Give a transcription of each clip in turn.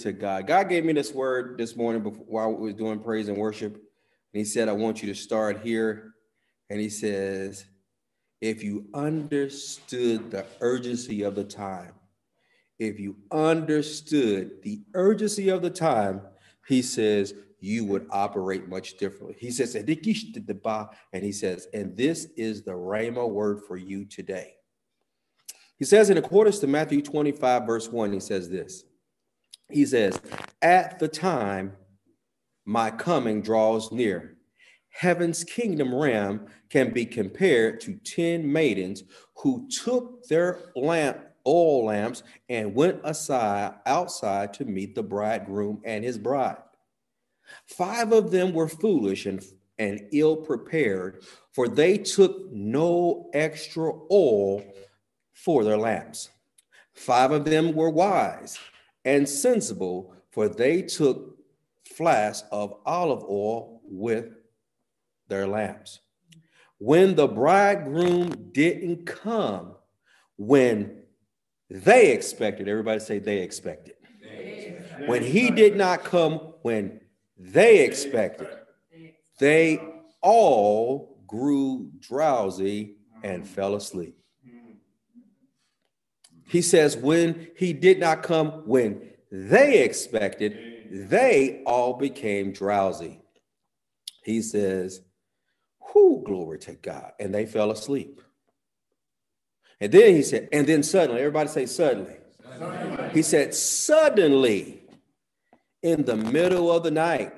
to God. God gave me this word this morning before, while we was doing praise and worship. And he said, I want you to start here. And he says, if you understood the urgency of the time, if you understood the urgency of the time, he says, you would operate much differently. He says, and he says, and this is the Rhema word for you today. He says, in accordance to Matthew 25, verse 1, he says this. He says, At the time my coming draws near, heaven's kingdom ram can be compared to 10 maidens who took their lamp oil lamps and went aside outside to meet the bridegroom and his bride. Five of them were foolish and, and ill prepared, for they took no extra oil for their lamps. Five of them were wise and sensible, for they took flasks of olive oil with their lamps. When the bridegroom didn't come, when they expected, everybody say they expected. When he did not come when they expected, they all grew drowsy and fell asleep. He says, when he did not come when they expected, they all became drowsy. He says, Who glory to God. And they fell asleep. And then he said, and then suddenly, everybody say suddenly. suddenly. He said, suddenly, in the middle of the night,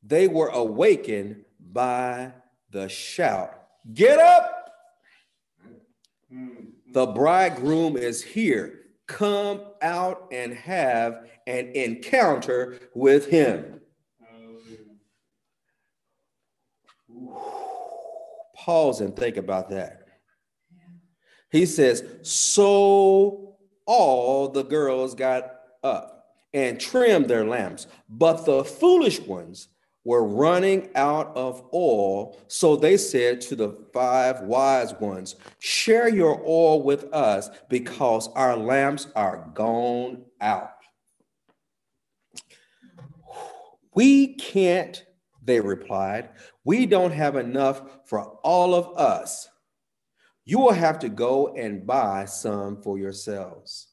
they were awakened by the shout, Get up! The bridegroom is here. Come out and have an encounter with him. Pause and think about that. He says, So all the girls got up and trimmed their lamps, but the foolish ones were running out of oil. So they said to the five wise ones, Share your oil with us because our lamps are gone out. We can't, they replied. We don't have enough for all of us. You will have to go and buy some for yourselves.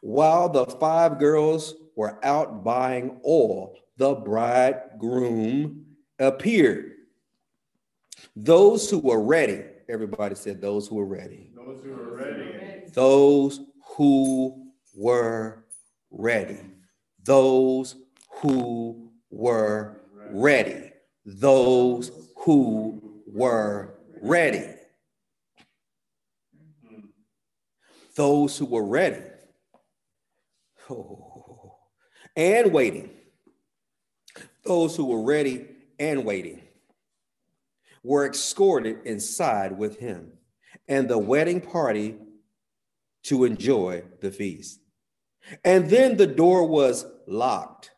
While the five girls were out buying oil, the bridegroom appeared. Those who were ready, everybody said, those who were ready. Those who were ready. Those who were ready. Those who were ready. Those who were ready. Those who were ready. Oh. And waiting those who were ready and waiting were escorted inside with him and the wedding party to enjoy the feast. And then the door was locked.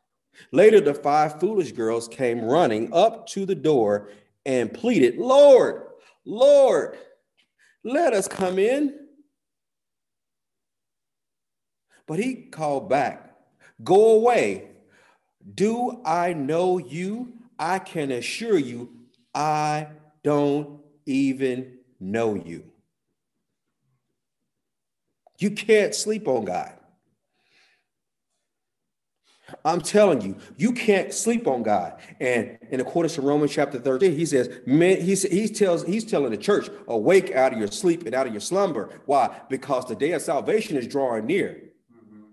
Later, the five foolish girls came running up to the door and pleaded, Lord, Lord, let us come in. But he called back, Go away do I know you? I can assure you, I don't even know you. You can't sleep on God. I'm telling you, you can't sleep on God. And in accordance to Romans chapter 13, he says, he, he tells, he's telling the church, awake out of your sleep and out of your slumber. Why? Because the day of salvation is drawing near. Mm-hmm.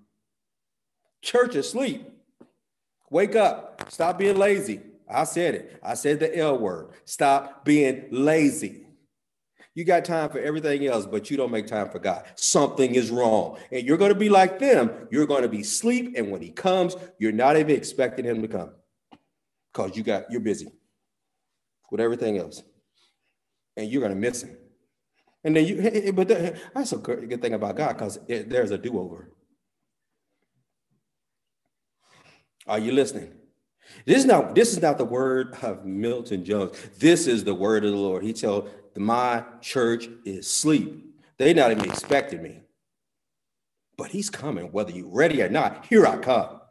Church asleep. Wake up. Stop being lazy. I said it. I said the L word. Stop being lazy. You got time for everything else, but you don't make time for God. Something is wrong. And you're going to be like them. You're going to be asleep. And when he comes, you're not even expecting him to come because you got you're busy with everything else. And you're going to miss him. And then you, but that's a good thing about God because there's a do over. Are you listening? This is not this is not the word of Milton Jones. This is the word of the Lord. He told my church is sleep. They not even expecting me. but he's coming, whether you're ready or not. Here I come.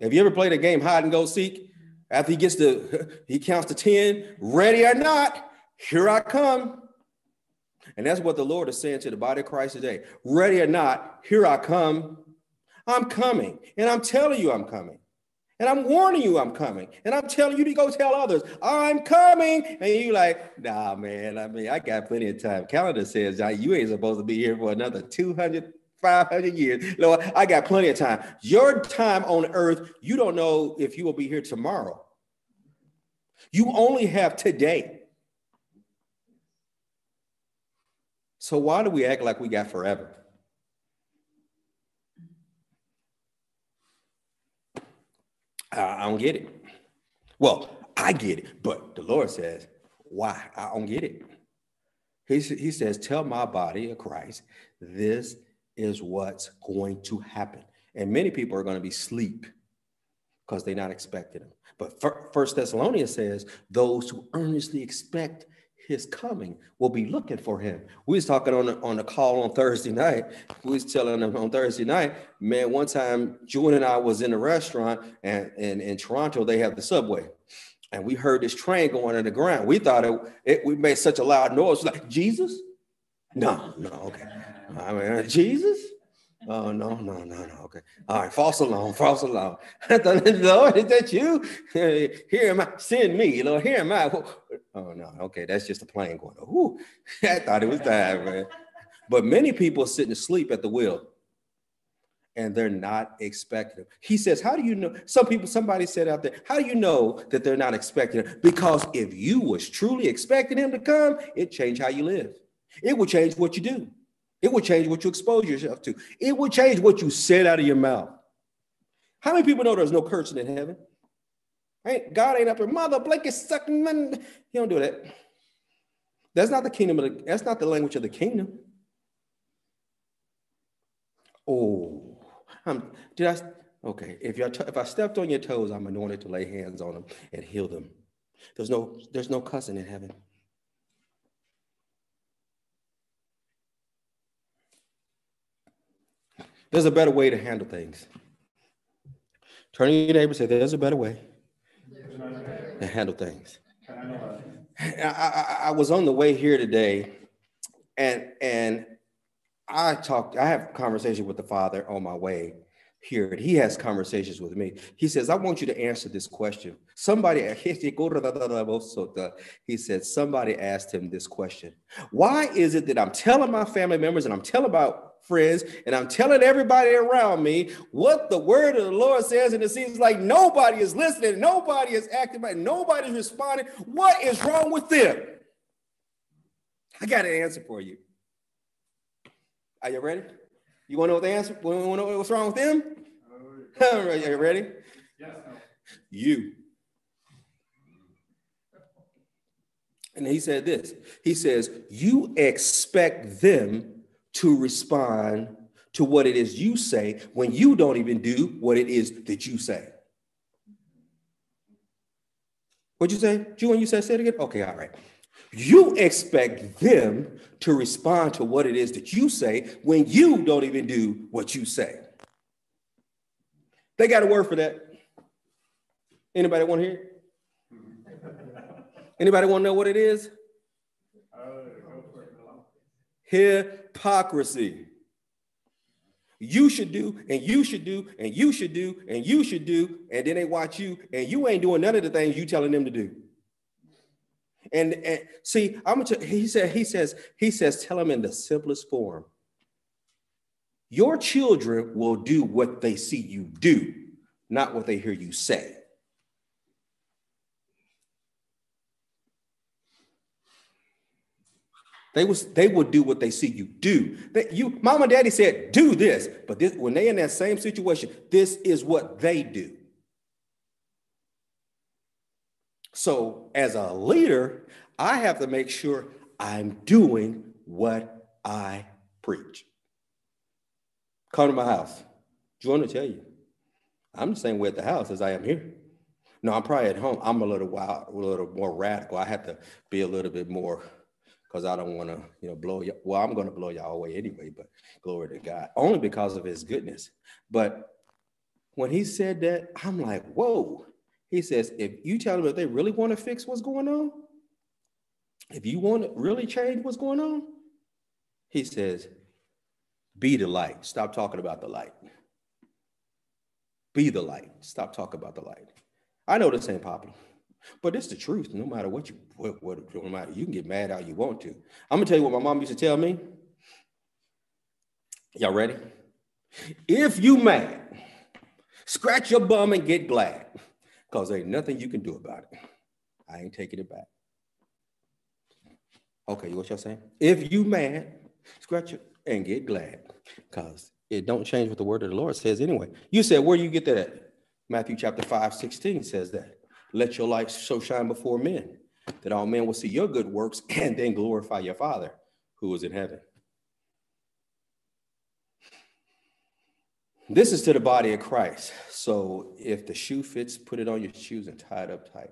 Have you ever played a game hide and go seek? After he gets to, he counts to 10, ready or not, here I come. And that's what the Lord is saying to the body of Christ today. Ready or not, here I come. I'm coming. And I'm telling you I'm coming. And I'm warning you I'm coming. And I'm telling you to go tell others, I'm coming. And you're like, nah, man. I mean, I got plenty of time. Calendar says, you ain't supposed to be here for another 200, 500 years. Lord, I got plenty of time. Your time on earth, you don't know if you will be here tomorrow. You only have today. So why do we act like we got forever? I don't get it. Well, I get it, but the Lord says, why? I don't get it. He, he says, tell my body of Christ, this is what's going to happen. And many people are going to be sleep because they're not expecting them. But First Thessalonians says, those who earnestly expect his coming will be looking for him. We was talking on the, on the call on Thursday night. We was telling them on Thursday night, man, one time June and I was in a restaurant and, and in Toronto, they have the subway. And we heard this train going on the ground. We thought it, it we made such a loud noise, like Jesus? No, no, okay. I mean, Jesus? Oh no, no, no, no. Okay. All right, false alarm, false alarm. Lord, is that you? Here am I, send me, Lord, here am I. Oh no, okay, that's just a plane going. Ooh, I thought it was time, man. But many people are sitting asleep at the wheel and they're not expecting He says, How do you know? Some people, somebody said out there, How do you know that they're not expecting him? Because if you was truly expecting him to come, it changed how you live. It will change what you do. It will change what you expose yourself to. It will change what you said out of your mouth. How many people know there's no cursing in heaven? Right? God ain't up there, mother Blake is sucking. Man. He don't do that. That's not the kingdom of the, that's not the language of the kingdom. Oh, I'm, did I? Okay, if you if I stepped on your toes, I'm anointed to lay hands on them and heal them. There's no there's no cussing in heaven. There's a better way to handle things. Turn to your neighbor and say, There's a better way to handle things. I, I, I, was on the way here today, and and I talked. I have conversation with the father on my way here, and he has conversations with me. He says, "I want you to answer this question." Somebody, he said, somebody asked him this question: Why is it that I'm telling my family members and I'm telling about friends, and I'm telling everybody around me what the word of the Lord says, and it seems like nobody is listening, nobody is acting right, nobody's responding. What is wrong with them? I got an answer for you. Are you ready? You want to know what the answer? Want to know what's wrong with them? Are you ready? Yes. You. And he said this. He says, You expect them to respond to what it is you say when you don't even do what it is that you say. What'd you say? You when you said say it again? Okay, all right. You expect them to respond to what it is that you say when you don't even do what you say. They got a word for that. Anybody want to hear? Anybody want to know what it is? Hypocrisy. You should do, and you should do, and you should do, and you should do, and then they watch you, and you ain't doing none of the things you telling them to do. And, and see, I'm gonna. He said. He says. He says. Tell them in the simplest form. Your children will do what they see you do, not what they hear you say. They was they would do what they see you do. They, you, mom and daddy said, do this, but this, when they in that same situation, this is what they do. So as a leader, I have to make sure I'm doing what I preach. Come to my house. Do you want to tell you? I'm the same way at the house as I am here. No, I'm probably at home. I'm a little wild, a little more radical. I have to be a little bit more because I don't want to, you know, blow you. Well, I'm going to blow y'all away anyway, but glory to God, only because of his goodness. But when he said that, I'm like, whoa. He says, if you tell them that they really want to fix what's going on, if you want to really change what's going on, he says, be the light. Stop talking about the light. Be the light. Stop talking about the light. I know this ain't popular, but it's the truth. No matter what you what, what no matter you can get mad how you want to. I'm gonna tell you what my mom used to tell me. Y'all ready? If you mad, scratch your bum and get glad, because there ain't nothing you can do about it. I ain't taking it back. Okay, you what y'all saying? If you mad, scratch it and get glad, because it don't change what the word of the Lord says anyway. You said, where do you get that at? Matthew chapter 5, 16 says that. Let your light so shine before men, that all men will see your good works and then glorify your Father who is in heaven. This is to the body of Christ. So if the shoe fits, put it on your shoes and tie it up tight.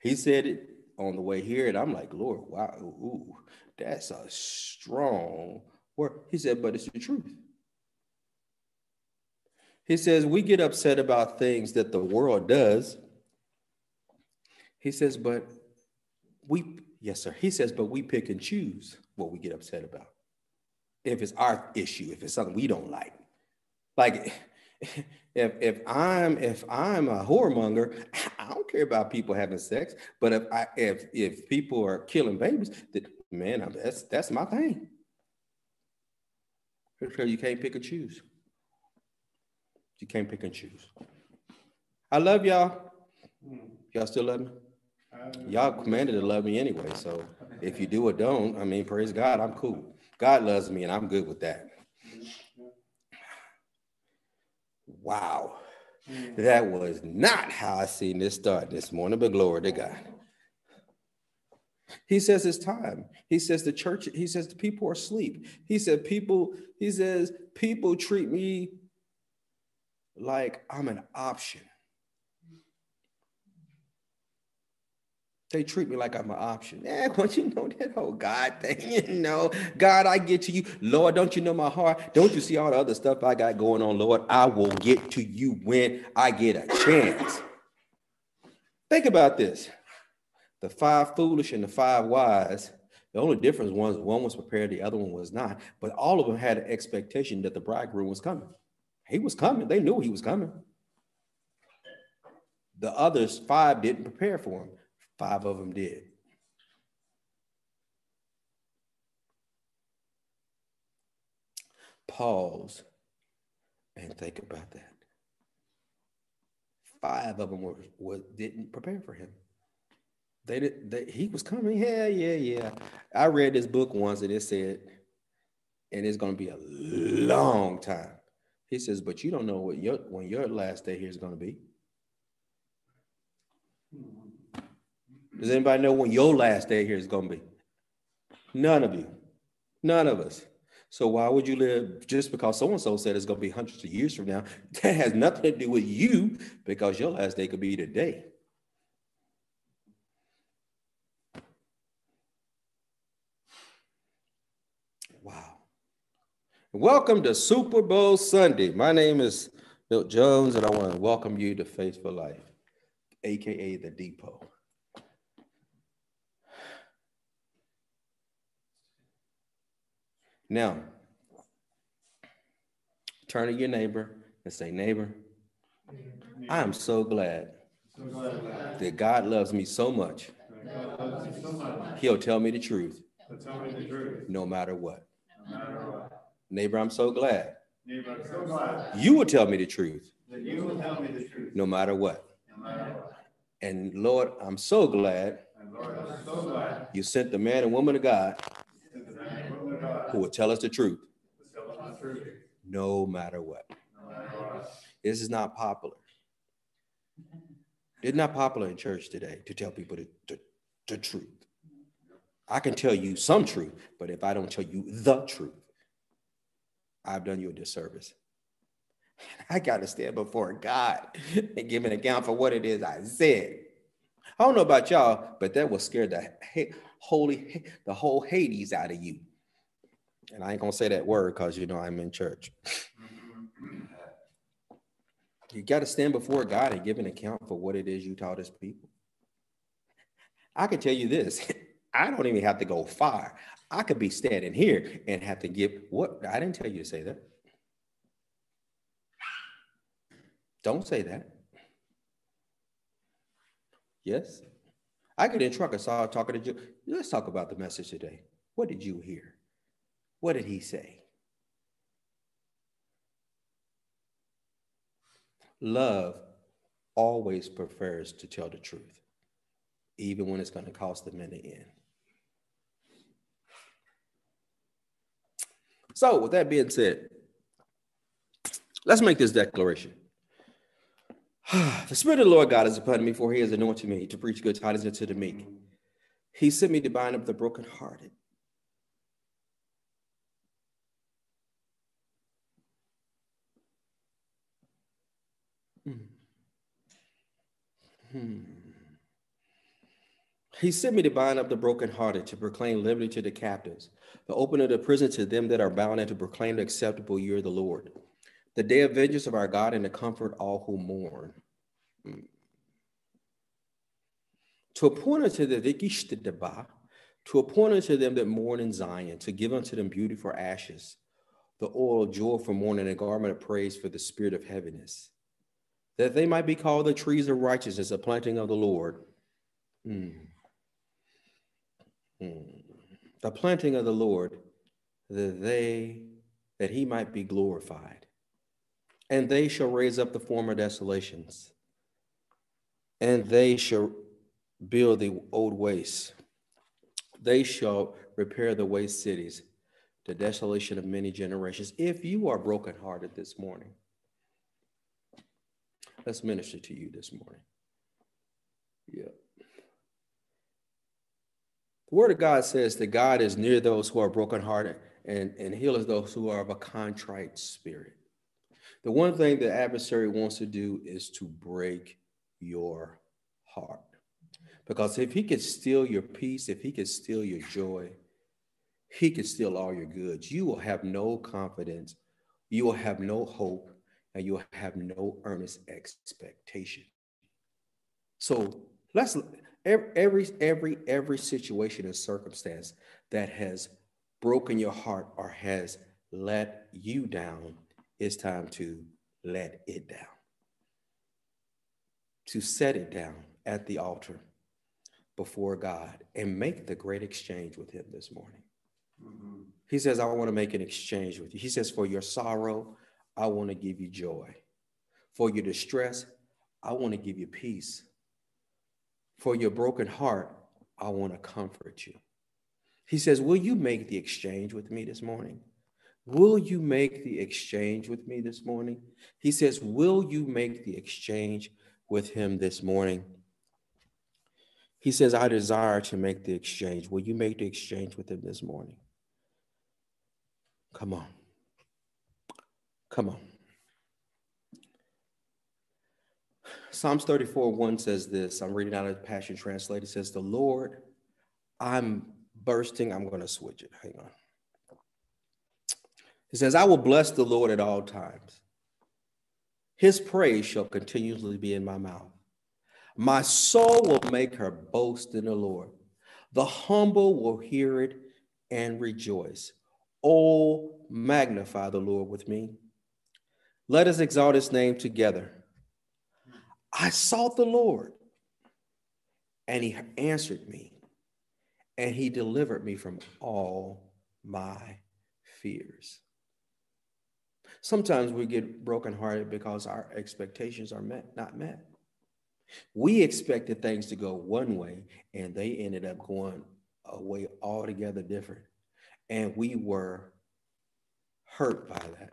He said it on the way here, and I'm like, Lord, wow, ooh, that's a strong word. He said, but it's the truth. He says, we get upset about things that the world does. He says, but we, yes, sir. He says, but we pick and choose what we get upset about. If it's our issue, if it's something we don't like. Like if if I'm if I'm a whoremonger, I don't care about people having sex. But if I if if people are killing babies, man, that's that's my thing. You can't pick and choose. You can't pick and choose. I love y'all. Y'all still love me? Y'all commanded to love me anyway. So if you do or don't, I mean, praise God, I'm cool. God loves me and I'm good with that. Wow. That was not how I seen this start this morning, but glory to God. He says it's time. He says the church, he says the people are asleep. He said people, he says people treat me like I'm an option. They treat me like I'm an option. Yeah, don't you know that whole God thing? You know, God, I get to you. Lord, don't you know my heart? Don't you see all the other stuff I got going on, Lord? I will get to you when I get a chance. Think about this. The five foolish and the five wise, the only difference was one was prepared, the other one was not. But all of them had an expectation that the bridegroom was coming. He was coming. They knew he was coming. The others, five, didn't prepare for him. Five of them did. Pause and think about that. Five of them were, were didn't prepare for him. They did. They, he was coming. Yeah, yeah, yeah. I read this book once, and it said, and it's going to be a long time he says, but you don't know what your when your last day here is going to be. Does anybody know when your last day here is going to be? None of you. None of us. So why would you live just because so and so said it's going to be hundreds of years from now? That has nothing to do with you because your last day could be today. Welcome to Super Bowl Sunday. My name is Bill Jones, and I want to welcome you to Faith for Life, aka the Depot. Now, turn to your neighbor and say, Neighbor, I am so glad that God loves me so much, He'll tell me the truth, no matter what. Neighbor, I'm so glad. Neighbor, I'm so glad. You will tell me the truth. That you will tell me the truth. No matter what. No matter what. And Lord, I'm so glad. Lord, I'm so glad. You sent the man and woman of God, woman of God who will tell us the truth. Us the truth. No matter what. No matter what. This is not popular. It's not popular in church today to tell people the, the, the truth. I can tell you some truth, but if I don't tell you the truth, I've done you a disservice. I got to stand before God and give an account for what it is I said. I don't know about y'all, but that will scare the holy, the whole Hades out of you. And I ain't gonna say that word because you know I'm in church. You got to stand before God and give an account for what it is you taught his people. I can tell you this I don't even have to go far. I could be standing here and have to give what I didn't tell you to say that. Don't say that. Yes. I get in truck and saw talking to you. Let's talk about the message today. What did you hear? What did he say? Love always prefers to tell the truth, even when it's going to cost them in the end. So, with that being said, let's make this declaration. the Spirit of the Lord God is upon me, for he has anointed me to preach good tidings unto the meek. He sent me to bind up the brokenhearted. Hmm. He sent me to bind up the brokenhearted, to proclaim liberty to the captives, to open the prison to them that are bound, and to proclaim the acceptable year of the Lord, the day of vengeance of our God, and to comfort all who mourn. Hmm. To appoint unto the Vikishtidaba, to appoint unto them that mourn in Zion, to give unto them beauty for ashes, the oil of joy for mourning, and a garment of praise for the spirit of heaviness that they might be called the trees of righteousness, the planting of the Lord. Mm. Mm. The planting of the Lord, that they that he might be glorified. And they shall raise up the former desolations, and they shall build the old wastes. They shall repair the waste cities, the desolation of many generations. If you are brokenhearted this morning, Let's minister to you this morning. Yeah. The word of God says that God is near those who are brokenhearted and, and heals those who are of a contrite spirit. The one thing the adversary wants to do is to break your heart. Because if he could steal your peace, if he could steal your joy, he could steal all your goods. You will have no confidence. You will have no hope and you'll have no earnest expectation. So let's every every every situation and circumstance that has broken your heart or has let you down, it's time to let it down. To set it down at the altar before God and make the great exchange with Him this morning. Mm-hmm. He says, I want to make an exchange with you. He says, For your sorrow, I want to give you joy. For your distress, I want to give you peace. For your broken heart, I want to comfort you. He says, Will you make the exchange with me this morning? Will you make the exchange with me this morning? He says, Will you make the exchange with him this morning? He says, I desire to make the exchange. Will you make the exchange with him this morning? Come on. Come on. Psalms 34 1 says this. I'm reading out of Passion Translate. It says, The Lord, I'm bursting. I'm going to switch it. Hang on. It says, I will bless the Lord at all times. His praise shall continually be in my mouth. My soul will make her boast in the Lord. The humble will hear it and rejoice. Oh, magnify the Lord with me let us exalt his name together. I sought the Lord, and he answered me, and he delivered me from all my fears. Sometimes we get brokenhearted because our expectations are met, not met. We expected things to go one way, and they ended up going a way altogether different. And we were hurt by that.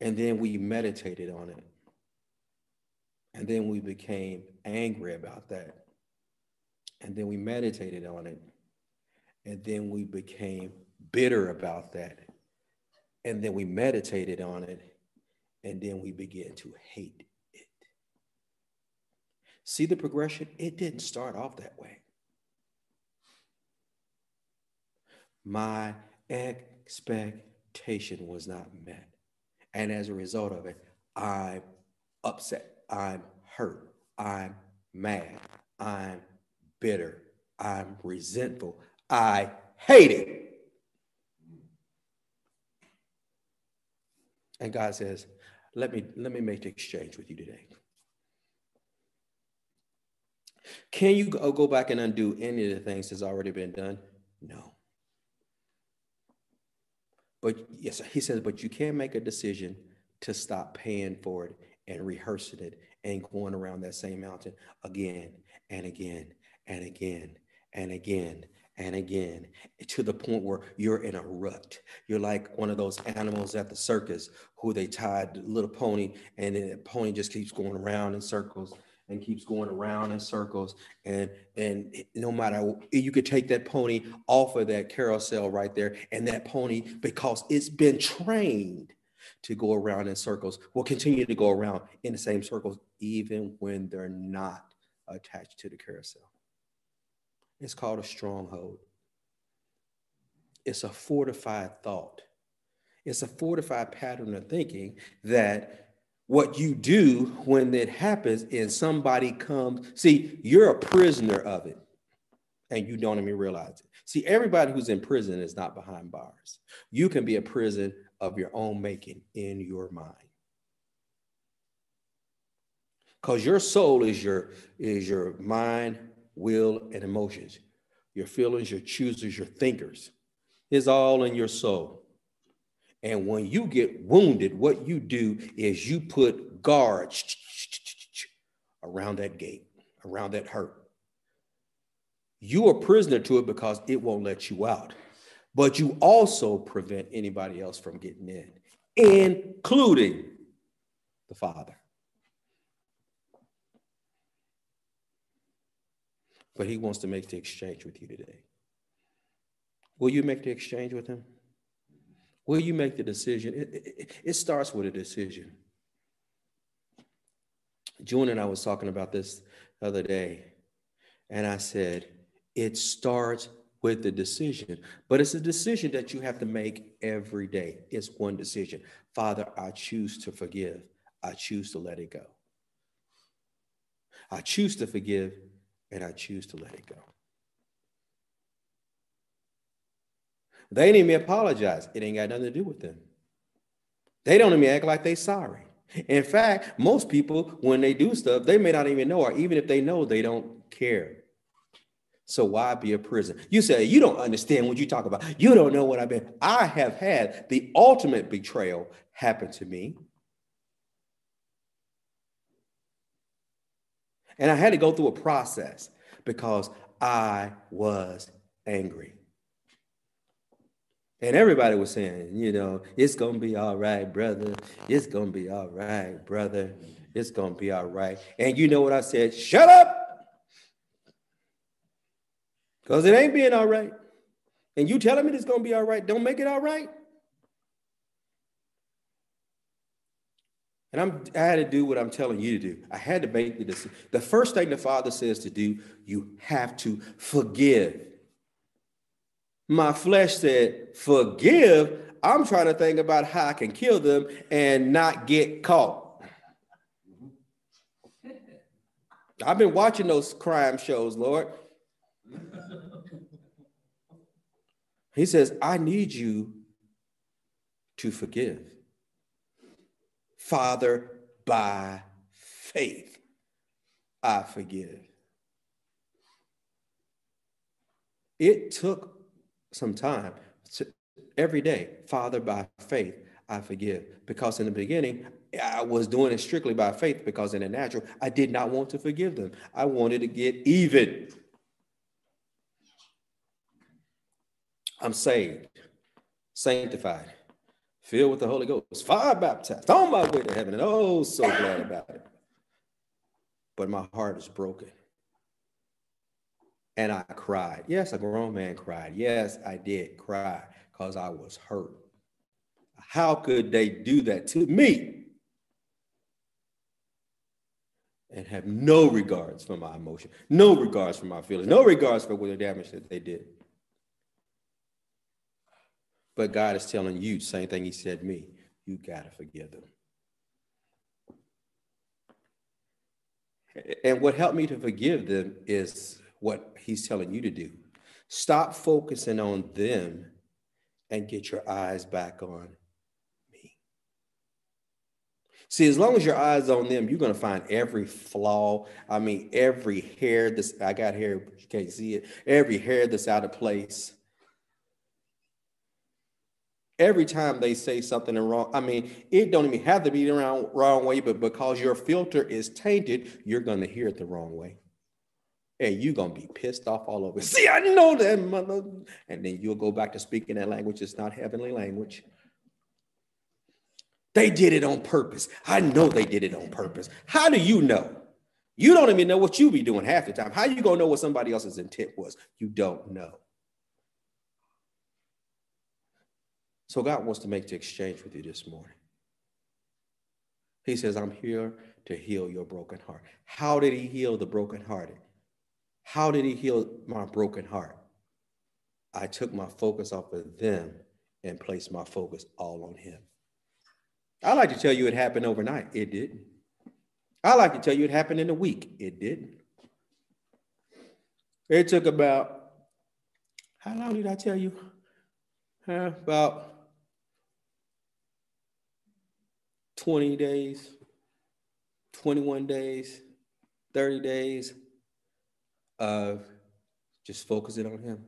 And then we meditated on it. And then we became angry about that. And then we meditated on it. And then we became bitter about that. And then we meditated on it. And then we began to hate it. See the progression? It didn't start off that way. My expectation was not met. And as a result of it, I'm upset. I'm hurt. I'm mad. I'm bitter. I'm resentful. I hate it. And God says, let me, let me make the exchange with you today. Can you go, back and undo any of the things that's already been done? No. But yes, he says, but you can make a decision to stop paying for it and rehearsing it and going around that same mountain again and again and again and again and again to the point where you're in a rut. You're like one of those animals at the circus who they tied the little pony and the pony just keeps going around in circles and keeps going around in circles and and no matter you could take that pony off of that carousel right there and that pony because it's been trained to go around in circles will continue to go around in the same circles even when they're not attached to the carousel it's called a stronghold. It's a fortified thought. It's a fortified pattern of thinking that what you do when it happens and somebody comes, see, you're a prisoner of it and you don't even realize it. See, everybody who's in prison is not behind bars. You can be a prison of your own making in your mind. Because your soul is your is your mind, will, and emotions. Your feelings, your choosers, your thinkers is all in your soul. And when you get wounded, what you do is you put guards around that gate, around that hurt. You are prisoner to it because it won't let you out. But you also prevent anybody else from getting in, including the Father. but he wants to make the exchange with you today. Will you make the exchange with him? Will you make the decision? It, it, it starts with a decision. June and I was talking about this the other day, and I said, it starts with the decision, but it's a decision that you have to make every day. It's one decision. Father, I choose to forgive. I choose to let it go. I choose to forgive and I choose to let it go. They didn't even apologize. It ain't got nothing to do with them. They don't even act like they sorry. In fact, most people, when they do stuff, they may not even know, or even if they know, they don't care. So why be a prison? You say you don't understand what you talk about. You don't know what I've been. I have had the ultimate betrayal happen to me. And I had to go through a process because I was angry. And everybody was saying, you know, it's going to be all right, brother. It's going to be all right, brother. It's going to be all right. And you know what I said? Shut up. Because it ain't being all right. And you telling me it's going to be all right, don't make it all right. And I'm, I had to do what I'm telling you to do. I had to make the decision. The first thing the Father says to do, you have to forgive. My flesh said, forgive. I'm trying to think about how I can kill them and not get caught. I've been watching those crime shows, Lord. He says, I need you to forgive. Father, by faith, I forgive. It took some time to, every day, Father, by faith, I forgive. Because in the beginning, I was doing it strictly by faith because in the natural, I did not want to forgive them. I wanted to get even. I'm saved, sanctified, filled with the Holy Ghost, fire baptized, on my way to heaven, and oh, so glad about it. But my heart is broken. And I cried. Yes, a grown man cried. Yes, I did cry because I was hurt. How could they do that to me? and have no regards for my emotion, no regards for my feelings, no regards for what the damage that they did. But God is telling you, same thing He said me, you got to forgive them. And what helped me to forgive them is what He's telling you to do. Stop focusing on them and get your eyes back on me. See, as long as your eyes on them, you're going to find every flaw. I mean, every hair that's I got hair, you can't see it. Every hair that's out of place. Every time they say something wrong, I mean, it don't even have to be the wrong, wrong way, but because your filter is tainted, you're going to hear it the wrong way. And you're going to be pissed off all over. See, I know that mother. And then you'll go back to speaking that language. It's not heavenly language. They did it on purpose. I know they did it on purpose. How do you know? You don't even know what you be doing half the time. How you gonna know what somebody else's intent was? You don't know. So God wants to make the exchange with you this morning. He says, I'm here to heal your broken heart. How did he heal the brokenhearted? How did he heal my broken heart? I took my focus off of them and placed my focus all on him. I like to tell you it happened overnight. It didn't. I like to tell you it happened in a week. It didn't. It took about, how long did I tell you? Uh, about 20 days, 21 days, 30 days of just focusing on Him.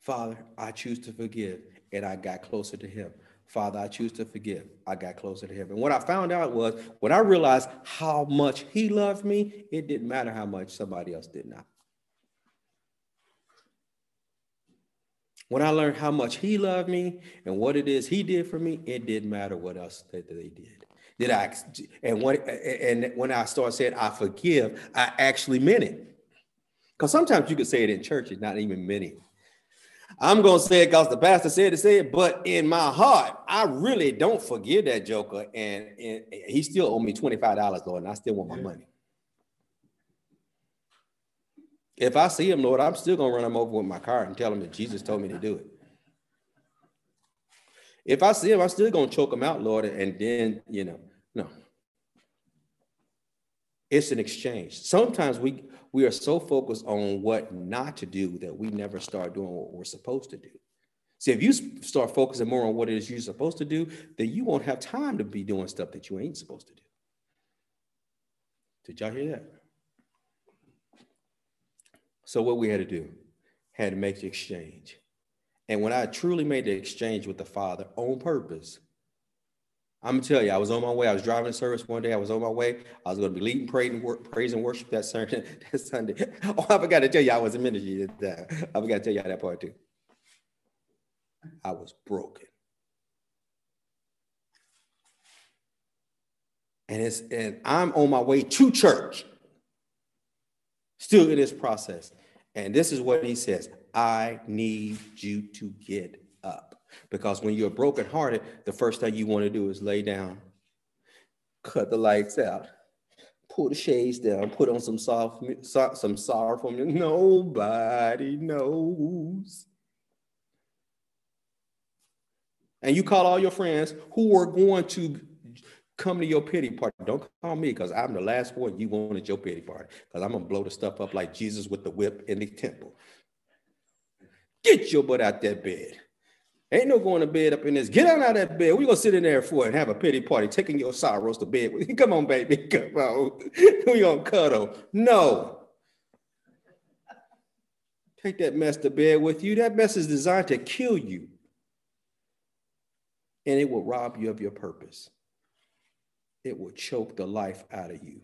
Father, I choose to forgive, and I got closer to Him. Father, I choose to forgive. I got closer to him. And what I found out was when I realized how much he loved me, it didn't matter how much somebody else did not. When I learned how much he loved me and what it is he did for me, it didn't matter what else that they did. Did I and what and when I started saying I forgive, I actually meant it. Because sometimes you could say it in church and not even mean it. I'm gonna say it because the pastor said to say it, but in my heart, I really don't forgive that joker, and, and he still owe me twenty five dollars, Lord, and I still want my money. If I see him, Lord, I'm still gonna run him over with my car and tell him that Jesus told me to do it. If I see him, I'm still gonna choke him out, Lord, and then you know, no. It's an exchange. Sometimes we we are so focused on what not to do that we never start doing what we're supposed to do. See, if you start focusing more on what it is you're supposed to do, then you won't have time to be doing stuff that you ain't supposed to do. Did y'all hear that? So what we had to do, had to make the exchange. And when I truly made the exchange with the Father on purpose, I'm gonna tell you, I was on my way. I was driving service one day. I was on my way. I was gonna be leading praise and, work, praise and worship that Sunday. That Sunday. Oh, I forgot to tell you, I was in ministry. That I forgot to tell you that part too. I was broken, and it's and I'm on my way to church. Still in this process, and this is what he says: I need you to get up. Because when you're brokenhearted, the first thing you want to do is lay down, cut the lights out, pull the shades down, put on some soft, some sorrowful. Nobody knows. And you call all your friends who are going to come to your pity party. Don't call me because I'm the last one you want at your pity party because I'm going to blow the stuff up like Jesus with the whip in the temple. Get your butt out that bed. Ain't no going to bed up in this. Get out of that bed. We're gonna sit in there for and have a pity party, taking your sorrows to bed. Come on, baby. Come on. we gonna cuddle. No. Take that mess to bed with you. That mess is designed to kill you. And it will rob you of your purpose. It will choke the life out of you.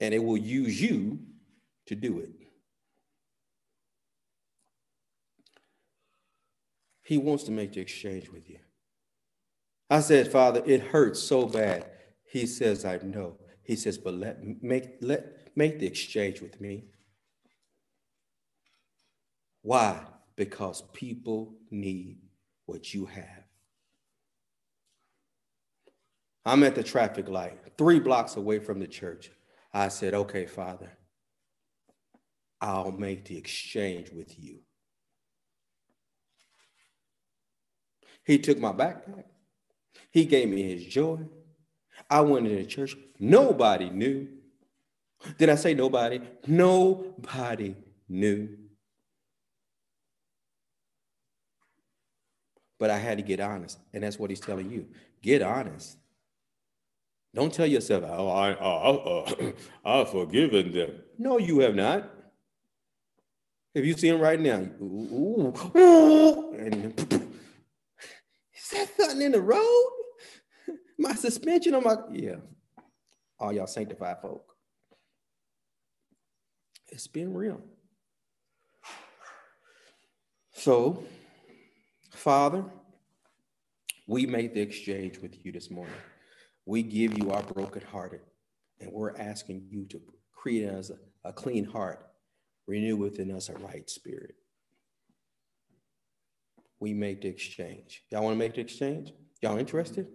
And it will use you to do it. He wants to make the exchange with you. I said, Father, it hurts so bad. He says, I know. He says, but let make let make the exchange with me. Why? Because people need what you have. I'm at the traffic light, three blocks away from the church. I said, Okay, Father, I'll make the exchange with you. He took my backpack. He gave me his joy. I went into church. Nobody knew. Did I say nobody? Nobody knew. But I had to get honest. And that's what he's telling you. Get honest. Don't tell yourself, oh, I, oh, uh, I've forgiven them. No, you have not. If you see him right now, ooh, ooh, and is that something in the road? My suspension on my yeah. All y'all sanctified folk. It's been real. So, Father, we made the exchange with you this morning. We give you our brokenhearted, and we're asking you to create in us a, a clean heart, renew within us a right spirit. We make the exchange. Y'all want to make the exchange? Y'all interested?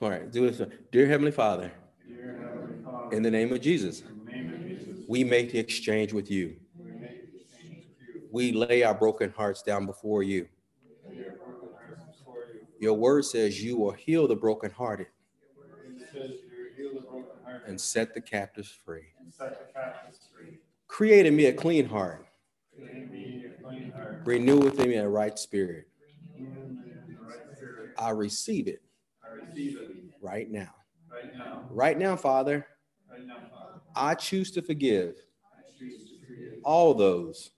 All right, do this. Dear Heavenly Father, Dear Heavenly Father in the name of Jesus, name of Jesus we make the exchange with you. We, exchange with you. we lay our broken hearts down before you. Your word says you will heal the brokenhearted and set the captives free. Create in me a clean heart. Renew within me a right spirit. I receive it right now. Right now, Father, I choose to forgive all those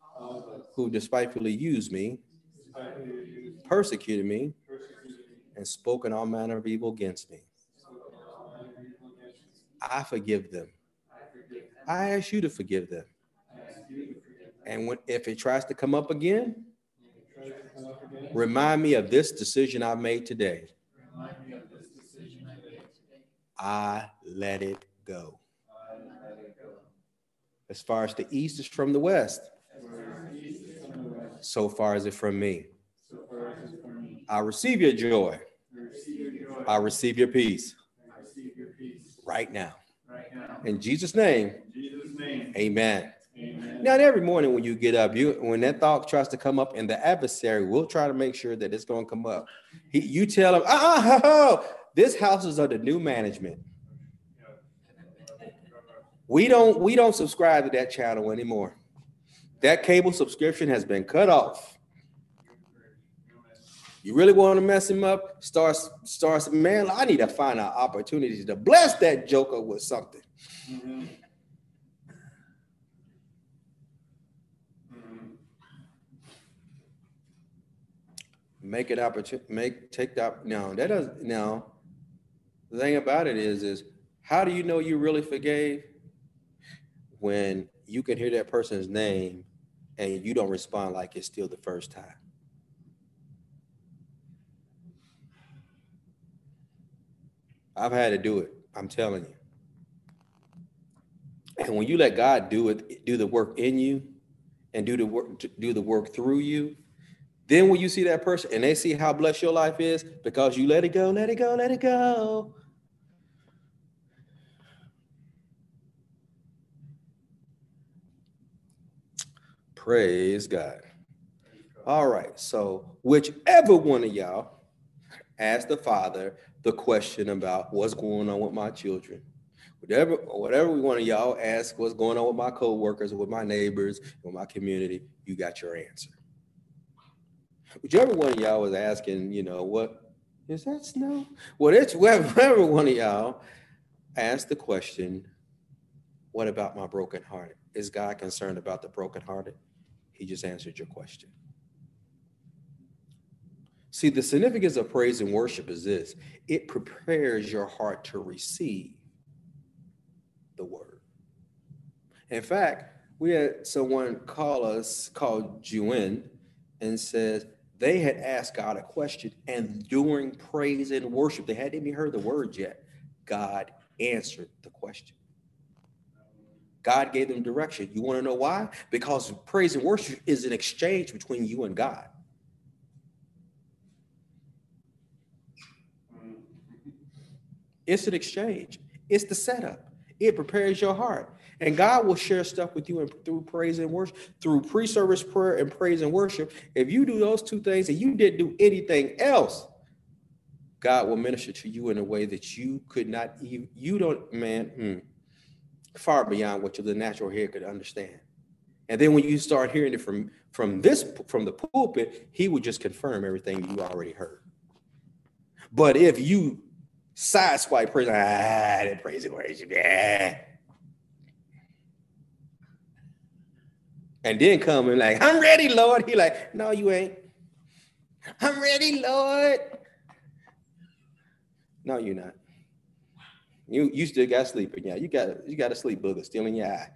who despitefully used me, persecuted me, and spoken all manner of evil against me. I forgive them. I ask you to forgive them. And when, if it tries to come up again, remind me of this decision I made today. I let it go. As far as the east is from the west, so far is it from me. I receive your joy. I receive your peace right now. In Jesus' name, amen. Now, every morning when you get up, you when that thought tries to come up, and the adversary will try to make sure that it's going to come up. He, you tell him, ah, oh, this house is under new management. We don't we don't subscribe to that channel anymore. That cable subscription has been cut off. You really want to mess him up? Starts starts, man, I need to find an opportunity to bless that joker with something. Mm-hmm. Make it opportunity, make take that now. That does now. The thing about it is, is how do you know you really forgave? when you can hear that person's name and you don't respond like it's still the first time. I've had to do it. I'm telling you. And when you let God do it, do the work in you and do the work do the work through you, then when you see that person and they see how blessed your life is because you let it go, let it go, let it go. Praise God. All right. So, whichever one of y'all ask the Father the question about what's going on with my children, whatever, whatever one of y'all ask what's going on with my co-workers, with my neighbors, with my community, you got your answer. Whichever one of y'all was asking, you know, what is that snow? Well, it's whatever one of y'all asked the question, what about my broken heart? Is God concerned about the brokenhearted? He just answered your question. See, the significance of praise and worship is this it prepares your heart to receive the word. In fact, we had someone call us, called Juin, and says they had asked God a question, and during praise and worship, they hadn't even heard the word yet. God answered the question. God gave them direction. You want to know why? Because praise and worship is an exchange between you and God. It's an exchange. It's the setup. It prepares your heart. And God will share stuff with you and through praise and worship, through pre-service prayer and praise and worship. If you do those two things and you didn't do anything else, God will minister to you in a way that you could not even, you don't, man, hmm, far beyond what the natural head could understand. And then when you start hearing it from from this from the pulpit, he would just confirm everything you already heard. But if you sideswipe praise, ah, that praise and worship, yeah. And then come and like, I'm ready, Lord. He like, no, you ain't. I'm ready, Lord. No, you're not. You you still got sleep in yeah. You got you got a sleep booger still in your eye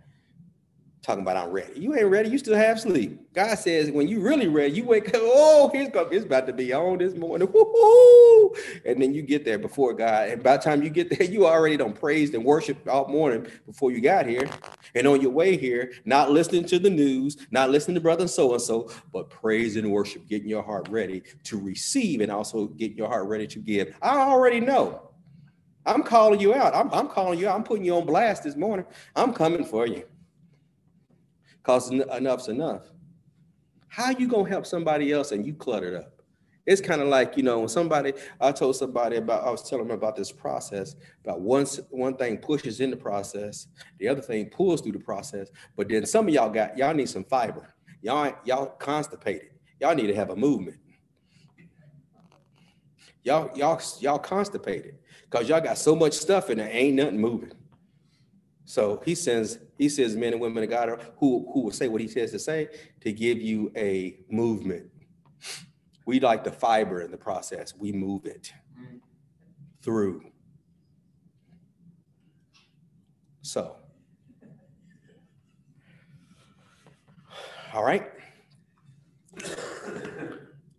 talking about I'm ready. You ain't ready. You still have sleep. God says when you really ready, you wake up. Oh, here's it's about to be on this morning. Woo-hoo! And then you get there before God. And by the time you get there, you already done praised and worshiped all morning before you got here. And on your way here, not listening to the news, not listening to brother so and so, but praise and worship, getting your heart ready to receive and also getting your heart ready to give. I already know. I'm calling you out. I'm, I'm calling you out. I'm putting you on blast this morning. I'm coming for you because enough's enough. How you gonna help somebody else and you cluttered up? It's kind of like you know when somebody I told somebody about I was telling them about this process about once one thing pushes in the process, the other thing pulls through the process. But then some of y'all got y'all need some fiber. Y'all y'all constipated. Y'all need to have a movement. Y'all y'all y'all constipated because y'all got so much stuff and there ain't nothing moving. So he sends he says men and women of God who who will say what he says to say to give you a movement. We like the fiber in the process. We move it through. So, all right.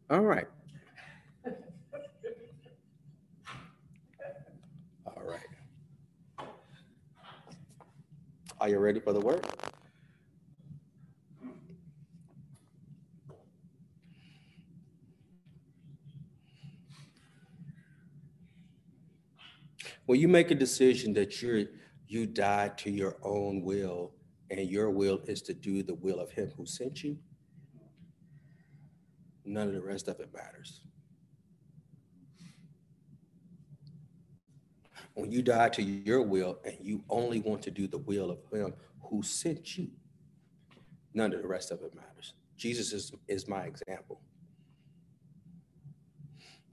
All right. Are you ready for the word? When you make a decision that you're you die to your own will and your will is to do the will of him who sent you, none of the rest of it matters. When you die to your will and you only want to do the will of him who sent you, none of the rest of it matters. Jesus is, is my example.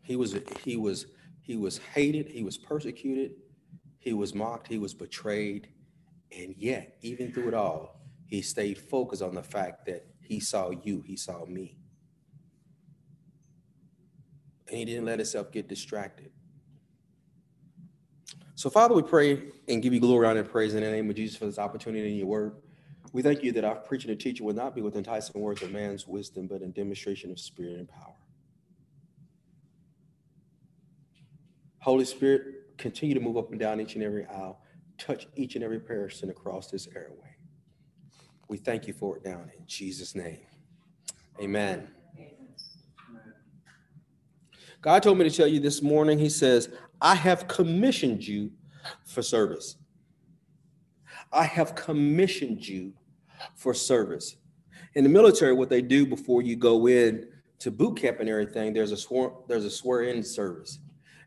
He was he was he was hated, he was persecuted, he was mocked, he was betrayed, and yet, even through it all, he stayed focused on the fact that he saw you, he saw me. And he didn't let himself get distracted. So, Father, we pray and give you glory, honor, and praise in the name of Jesus for this opportunity in your word. We thank you that our preaching and teaching will not be with enticing words of man's wisdom, but in demonstration of spirit and power. Holy Spirit, continue to move up and down each and every aisle, touch each and every person across this airway. We thank you for it down in Jesus' name. Amen. God told me to tell you this morning, He says, I have commissioned you for service. I have commissioned you for service. In the military, what they do before you go in to boot camp and everything, there's a swear, there's a swear-in service.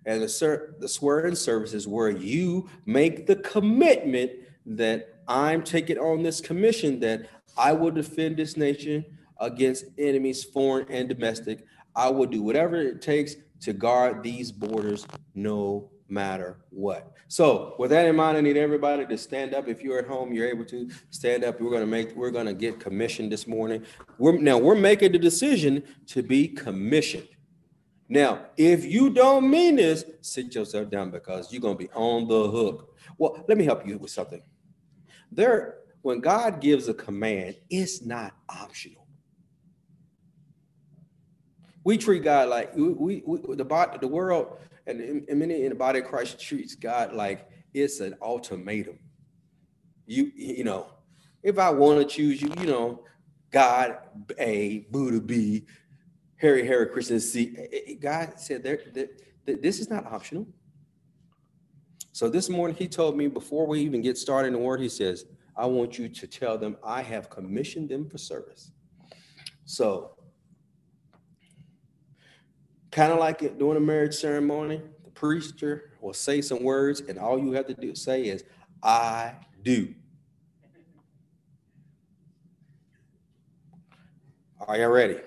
And the, ser- the swear-in service is where you make the commitment that I'm taking on this commission that I will defend this nation against enemies, foreign and domestic. I will do whatever it takes to guard these borders no matter what. So with that in mind, I need everybody to stand up. If you're at home, you're able to stand up. We're gonna make, we're gonna get commissioned this morning. We're now we're making the decision to be commissioned. Now, if you don't mean this, sit yourself down because you're gonna be on the hook. Well, let me help you with something. There, when God gives a command, it's not optional we treat God like we, we, the body, the world, and, and many in the body of Christ treats God like it's an ultimatum. You you know, if I want to choose you, you know, God A, Buddha B, Harry Hare Krishna C. God said there that this is not optional. So this morning, he told me before we even get started in the word, he says, I want you to tell them I have commissioned them for service. So, kind of like it during a marriage ceremony, the preacher will say some words, and all you have to do say is, I do. Are y'all ready?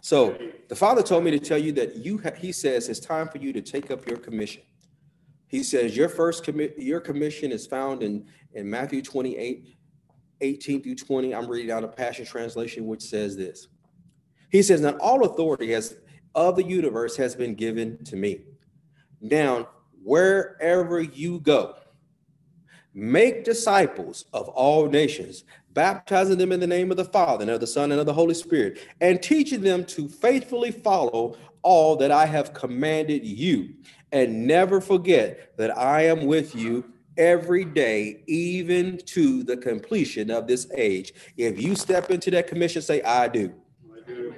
So the father told me to tell you that you ha- he says it's time for you to take up your commission. He says your first commit your commission is found in, in Matthew 28, 18 through 20. I'm reading out a Passion Translation, which says this. He says, Now all authority has of the universe has been given to me. Now, wherever you go, make disciples of all nations, baptizing them in the name of the Father and of the Son and of the Holy Spirit, and teaching them to faithfully follow all that I have commanded you. And never forget that I am with you every day, even to the completion of this age. If you step into that commission, say, I do. I do.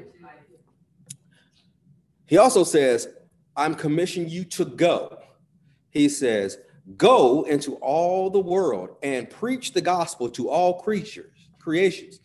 He also says, I'm commissioning you to go. He says, Go into all the world and preach the gospel to all creatures, creations.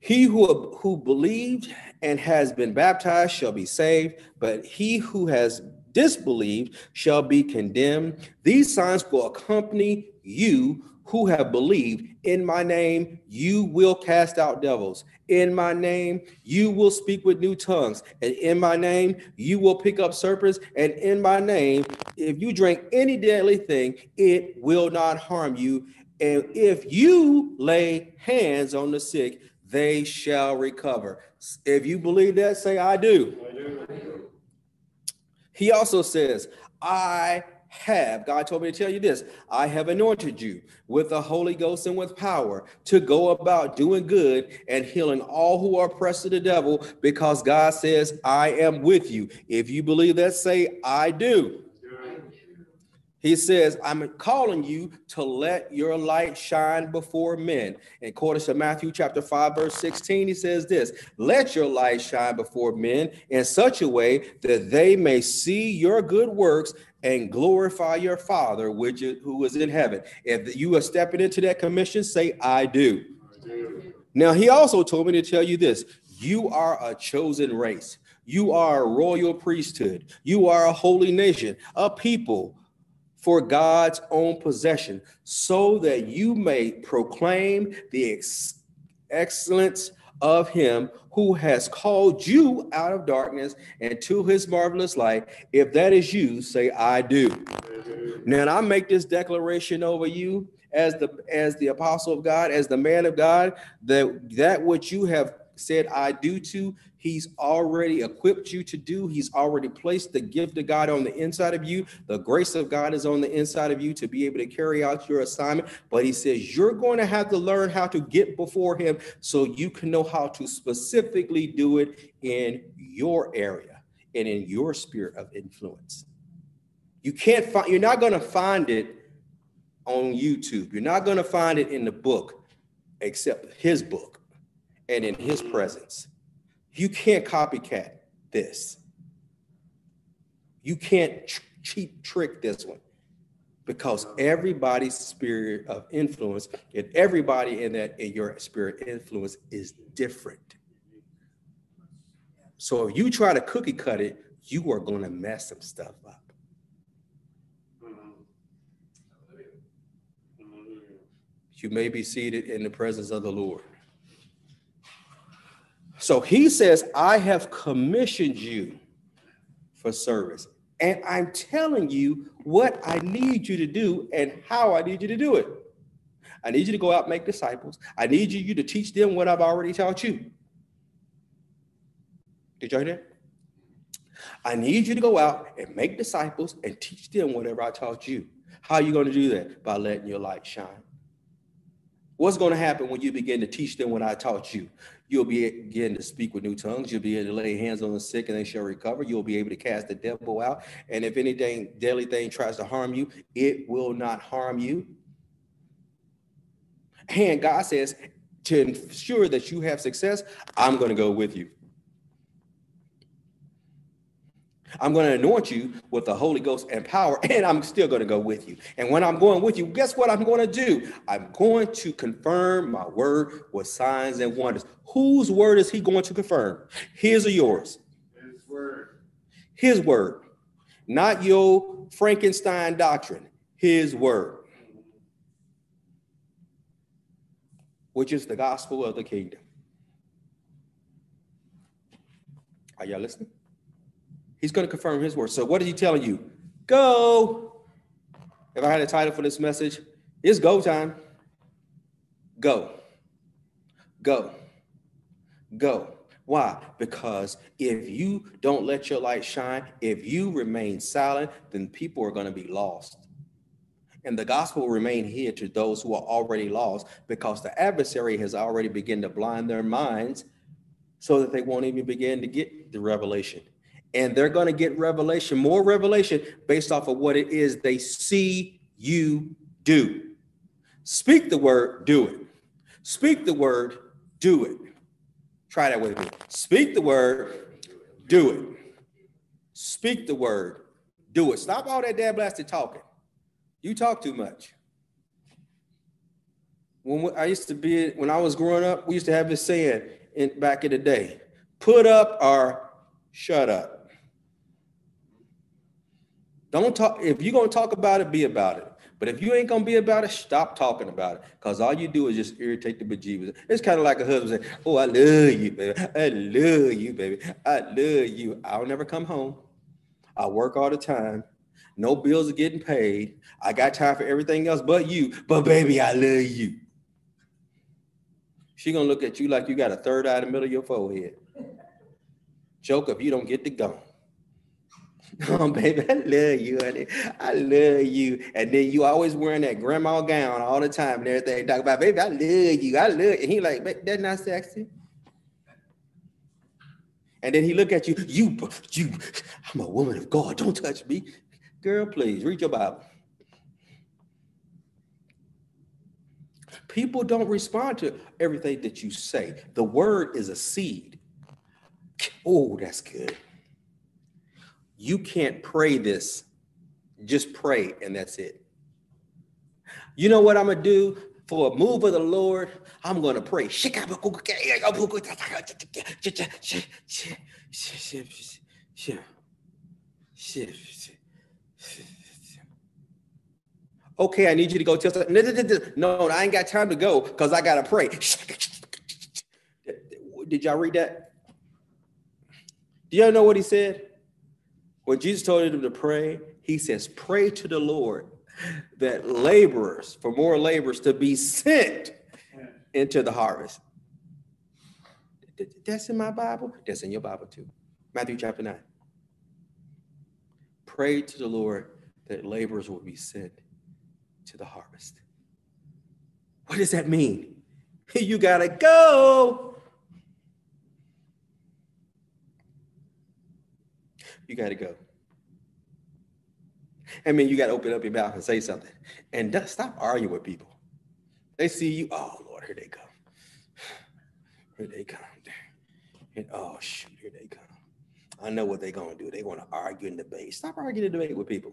He who, who believed and has been baptized shall be saved, but he who has disbelieved shall be condemned. These signs will accompany you who have believed. In my name, you will cast out devils. In my name, you will speak with new tongues. And in my name, you will pick up serpents. And in my name, if you drink any deadly thing, it will not harm you. And if you lay hands on the sick, they shall recover. If you believe that, say, I do. I do. He also says, I have, God told me to tell you this I have anointed you with the Holy Ghost and with power to go about doing good and healing all who are oppressed of the devil because God says, I am with you. If you believe that, say, I do. He says, I'm calling you to let your light shine before men. And according to Matthew chapter 5, verse 16, he says this let your light shine before men in such a way that they may see your good works and glorify your Father, which is, who is in heaven. If you are stepping into that commission, say, I do. I do. Now, he also told me to tell you this you are a chosen race, you are a royal priesthood, you are a holy nation, a people for God's own possession, so that you may proclaim the ex- excellence of him who has called you out of darkness and to his marvelous light. If that is you, say, I do. Now, I make this declaration over you as the as the apostle of God, as the man of God, that that what you have said I do to, He's already equipped you to do. He's already placed the gift of God on the inside of you. The grace of God is on the inside of you to be able to carry out your assignment. But he says you're going to have to learn how to get before him so you can know how to specifically do it in your area and in your spirit of influence. You can't find, you're not going to find it on YouTube. You're not going to find it in the book except his book and in his presence. You can't copycat this. You can't ch- cheap trick this one because everybody's spirit of influence and everybody in that in your spirit influence is different. So if you try to cookie cut it, you are going to mess some stuff up. You may be seated in the presence of the Lord. So he says, I have commissioned you for service. And I'm telling you what I need you to do and how I need you to do it. I need you to go out and make disciples. I need you, you to teach them what I've already taught you. Did you hear that? I need you to go out and make disciples and teach them whatever I taught you. How are you going to do that? By letting your light shine. What's going to happen when you begin to teach them what I taught you? You'll be begin to speak with new tongues. You'll be able to lay hands on the sick and they shall recover. You'll be able to cast the devil out. And if anything, deadly thing tries to harm you, it will not harm you. And God says, to ensure that you have success, I'm going to go with you. I'm going to anoint you with the Holy Ghost and power, and I'm still going to go with you. And when I'm going with you, guess what I'm going to do? I'm going to confirm my word with signs and wonders. Whose word is he going to confirm? His or yours? His word. His word. Not your Frankenstein doctrine. His word. Which is the gospel of the kingdom. Are y'all listening? He's going to confirm his word. So what is he telling you? Go. If I had a title for this message, it's go time. Go. Go. Go. Why? Because if you don't let your light shine, if you remain silent, then people are going to be lost. And the gospel will remain here to those who are already lost because the adversary has already begun to blind their minds so that they won't even begin to get the revelation and they're going to get revelation, more revelation based off of what it is they see you do. Speak the word, do it. Speak the word, do it. Try that with me. Speak the word, do it. Speak the word, do it. Stop all that dad blasted talking. You talk too much. When I used to be, when I was growing up, we used to have this saying in, back in the day put up or shut up. Don't talk. If you're gonna talk about it, be about it. But if you ain't gonna be about it, stop talking about it. Cause all you do is just irritate the bejeebers. It's kind of like a husband saying, "Oh, I love you, baby. I love you, baby. I love you. I'll never come home. I work all the time. No bills are getting paid. I got time for everything else but you. But baby, I love you." She gonna look at you like you got a third eye in the middle of your forehead. Joke if you don't get the go. Oh, baby, I love you, honey. I love you. And then you always wearing that grandma gown all the time and everything. Talk about, baby, I love you. I love you. And he like, that's not sexy. And then he look at you, you, you, I'm a woman of God. Don't touch me. Girl, please read your Bible. People don't respond to everything that you say. The word is a seed. Oh, that's good. You can't pray this. Just pray, and that's it. You know what I'm gonna do for a move of the Lord? I'm gonna pray. Okay, I need you to go tell something. No, I ain't got time to go because I gotta pray. Did y'all read that? Do y'all know what he said? When Jesus told him to pray, he says, Pray to the Lord that laborers, for more laborers to be sent into the harvest. That's in my Bible. That's in your Bible too. Matthew chapter 9. Pray to the Lord that laborers will be sent to the harvest. What does that mean? You got to go. You got to go. I mean, you got to open up your mouth and say something. And stop arguing with people. They see you, oh, Lord, here they come. Here they come. And, oh, shoot, here they come. I know what they're going to do. They're going to argue and debate. Stop arguing and debate with people.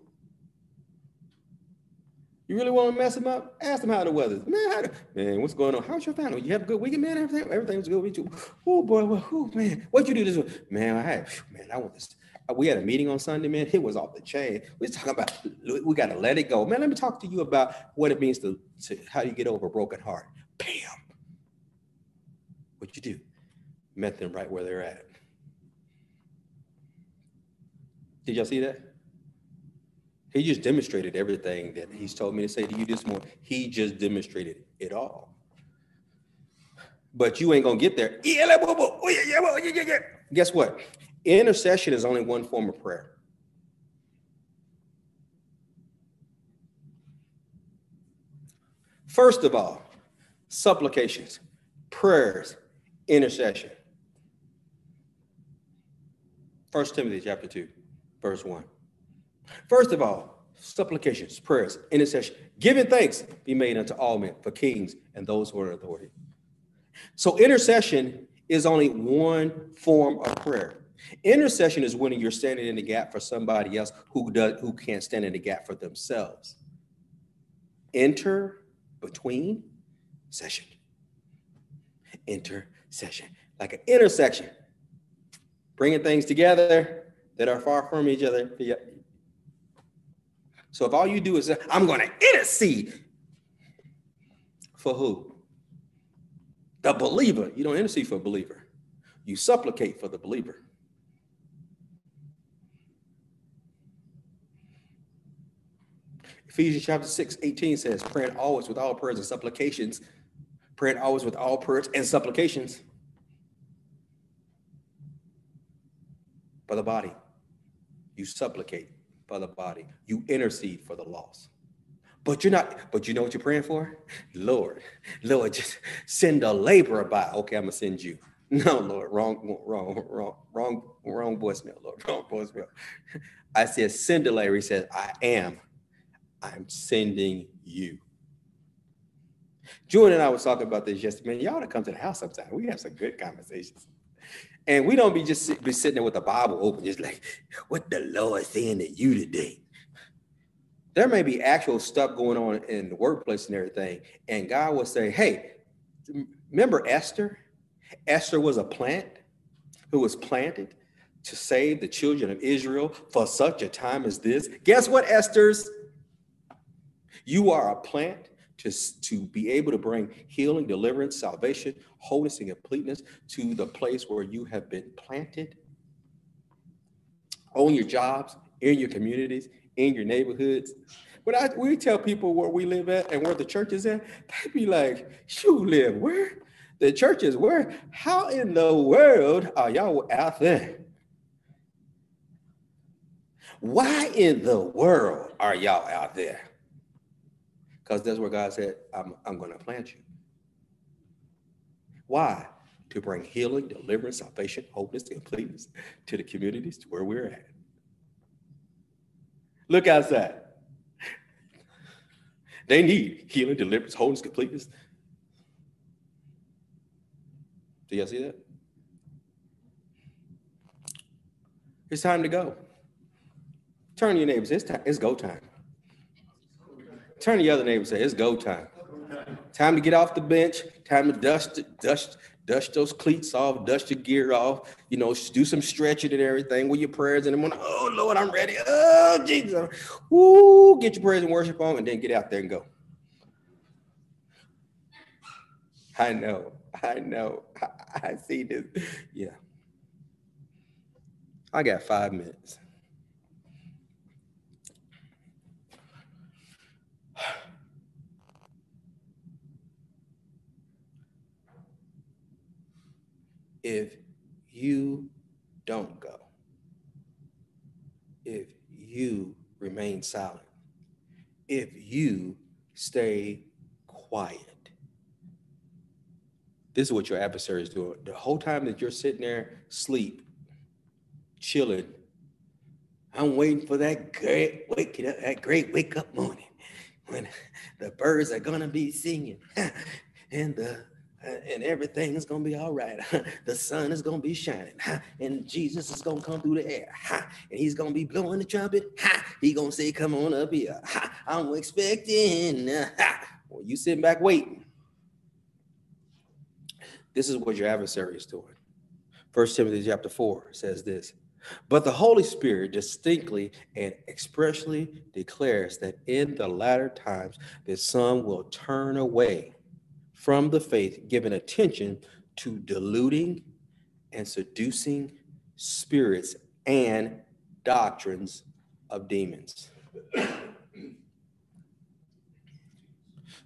You really want to mess them up? Ask them how the weather. Man, how the, man, what's going on? How's your family? You have a good weekend, man. Everything, everything's good with you. Oh boy, well, oh man, what you do this? Week? Man, I had, man, I want this Uh, we had a meeting on Sunday, man. It was off the chain. We was talking about we got to let it go, man. Let me talk to you about what it means to, to how you get over a broken heart. Bam. What you do? Met them right where they're at. Did y'all see that? He just demonstrated everything that he's told me to say to you this morning. He just demonstrated it all. But you ain't gonna get there. Guess what? Intercession is only one form of prayer. First of all, supplications, prayers, intercession. First Timothy chapter 2, verse 1. First of all, supplications, prayers, intercession, giving thanks be made unto all men for kings and those who are in authority. So intercession is only one form of prayer. Intercession is when you're standing in the gap for somebody else who does who can't stand in the gap for themselves. Enter between session. Intercession, like an intersection, bringing things together that are far from each other. So if all you do is say, I'm going to intercede for who? The believer. You don't intercede for a believer. You supplicate for the believer. Ephesians chapter 6, 18 says, praying always with all prayers and supplications, praying always with all prayers and supplications for the body. You supplicate for the body. You intercede for the lost. But you're not, but you know what you're praying for? Lord, Lord, just send a laborer by. Okay, I'm gonna send you. No, Lord, wrong, wrong, wrong, wrong, wrong voicemail, Lord, wrong voicemail. I said, send a laborer. He said, I am. I'm sending you. Julian and I was talking about this yesterday. Man, y'all to come to the house sometime. We have some good conversations. And we don't be just sit, be sitting there with the Bible open, just like, what the Lord saying to you today? There may be actual stuff going on in the workplace and everything. And God will say, hey, remember Esther? Esther was a plant who was planted to save the children of Israel for such a time as this. Guess what, Esther's? You are a plant to, to be able to bring healing, deliverance, salvation, wholeness, and completeness to the place where you have been planted on your jobs, in your communities, in your neighborhoods. When I we tell people where we live at and where the church is at, they'd be like, "You live where? The church is where? How in the world are y'all out there? Why in the world are y'all out there?" Because that's where God said, I'm, I'm going to plant you. Why? To bring healing, deliverance, salvation, wholeness, completeness to the communities to where we're at. Look outside. They need healing, deliverance, wholeness, completeness. Do y'all see that? It's time to go. Turn to your neighbors. It's time. It's go time. Turn to the other neighbor and say, it's go time. Time to get off the bench. Time to dust, dust, dust those cleats off, dust your gear off. You know, do some stretching and everything with your prayers in the morning. Oh Lord, I'm ready. Oh Jesus, Woo, get your prayers and worship on, and then get out there and go. I know, I know, I, I see this. Yeah, I got five minutes. If you don't go, if you remain silent, if you stay quiet. This is what your adversary is doing. The whole time that you're sitting there, sleep, chilling, I'm waiting for that great wake up, that great wake up morning when the birds are gonna be singing and the and everything's gonna be all right. the sun is gonna be shining, and Jesus is gonna come through the air, and he's gonna be blowing the trumpet. He gonna say, "Come on up here." I'm expecting. Well, you sitting back waiting. This is what your adversary is doing. First Timothy chapter four says this. But the Holy Spirit distinctly and expressly declares that in the latter times the some will turn away from the faith, giving attention to deluding and seducing spirits and doctrines of demons.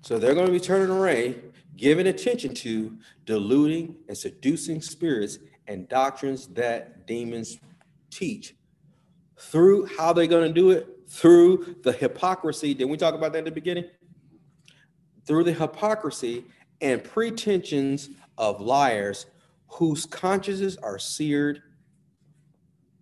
so they're going to be turning away, giving attention to deluding and seducing spirits and doctrines that demons teach. Through how they're going to do it? Through the hypocrisy. Did we talk about that in the beginning? Through the hypocrisy and pretensions of liars whose consciences are seared,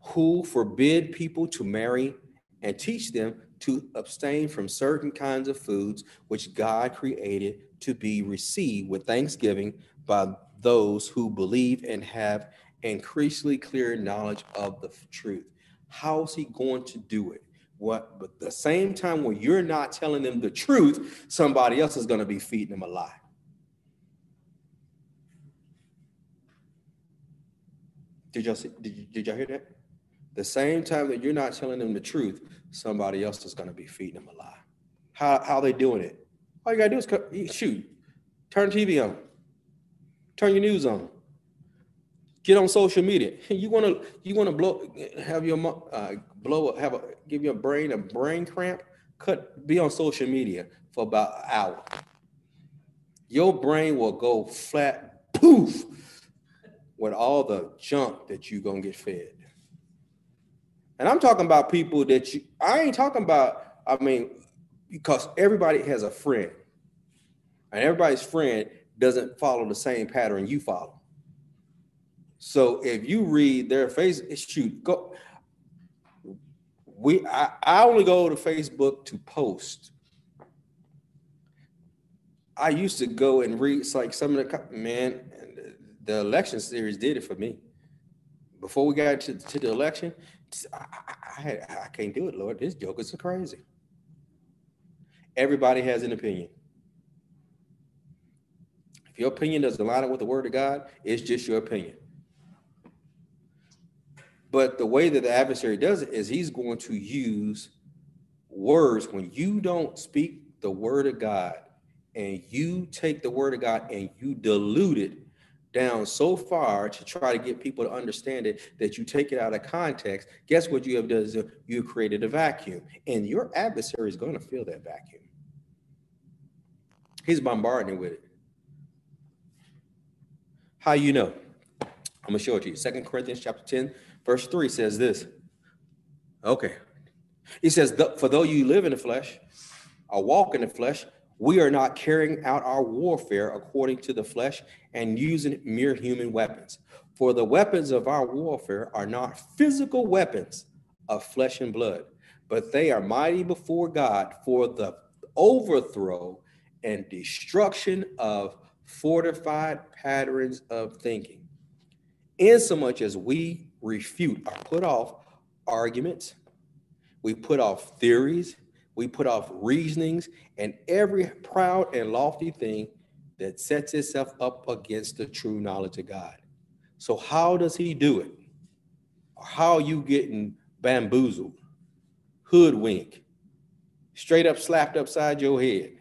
who forbid people to marry and teach them to abstain from certain kinds of foods which God created to be received with thanksgiving by those who believe and have increasingly clear knowledge of the truth. How is he going to do it? What, but the same time when you're not telling them the truth, somebody else is going to be feeding them a lie. Did y'all see, did, you, did y'all hear that? The same time that you're not telling them the truth, somebody else is going to be feeding them a lie. How how they doing it? All you gotta do is shoot, turn TV on, turn your news on, get on social media. You wanna you wanna blow have your uh, blow have a give your brain a brain cramp. Cut be on social media for about an hour. Your brain will go flat poof with all the junk that you're gonna get fed. And I'm talking about people that you I ain't talking about, I mean, because everybody has a friend, and everybody's friend doesn't follow the same pattern you follow. So if you read their face, shoot, go. We I, I only go to Facebook to post. I used to go and read like some of the man, the election series did it for me. Before we got to, to the election, I, I, I can't do it, Lord. This joke is crazy. Everybody has an opinion. If your opinion doesn't line up with the word of God, it's just your opinion. But the way that the adversary does it is he's going to use words when you don't speak the word of God and you take the word of God and you dilute it down so far to try to get people to understand it that you take it out of context, guess what you have done is you created a vacuum and your adversary is going to fill that vacuum. He's bombarding with it. How you know? I'm gonna show it to you. Second Corinthians chapter 10, verse 3 says this. Okay. He says, For though you live in the flesh, or walk in the flesh, we are not carrying out our warfare according to the flesh and using mere human weapons. For the weapons of our warfare are not physical weapons of flesh and blood, but they are mighty before God for the overthrow and destruction of fortified patterns of thinking, insomuch as we refute or put off arguments, we put off theories, we put off reasonings, and every proud and lofty thing that sets itself up against the true knowledge of God. So, how does he do it? How are you getting bamboozled, hoodwinked, straight up slapped upside your head?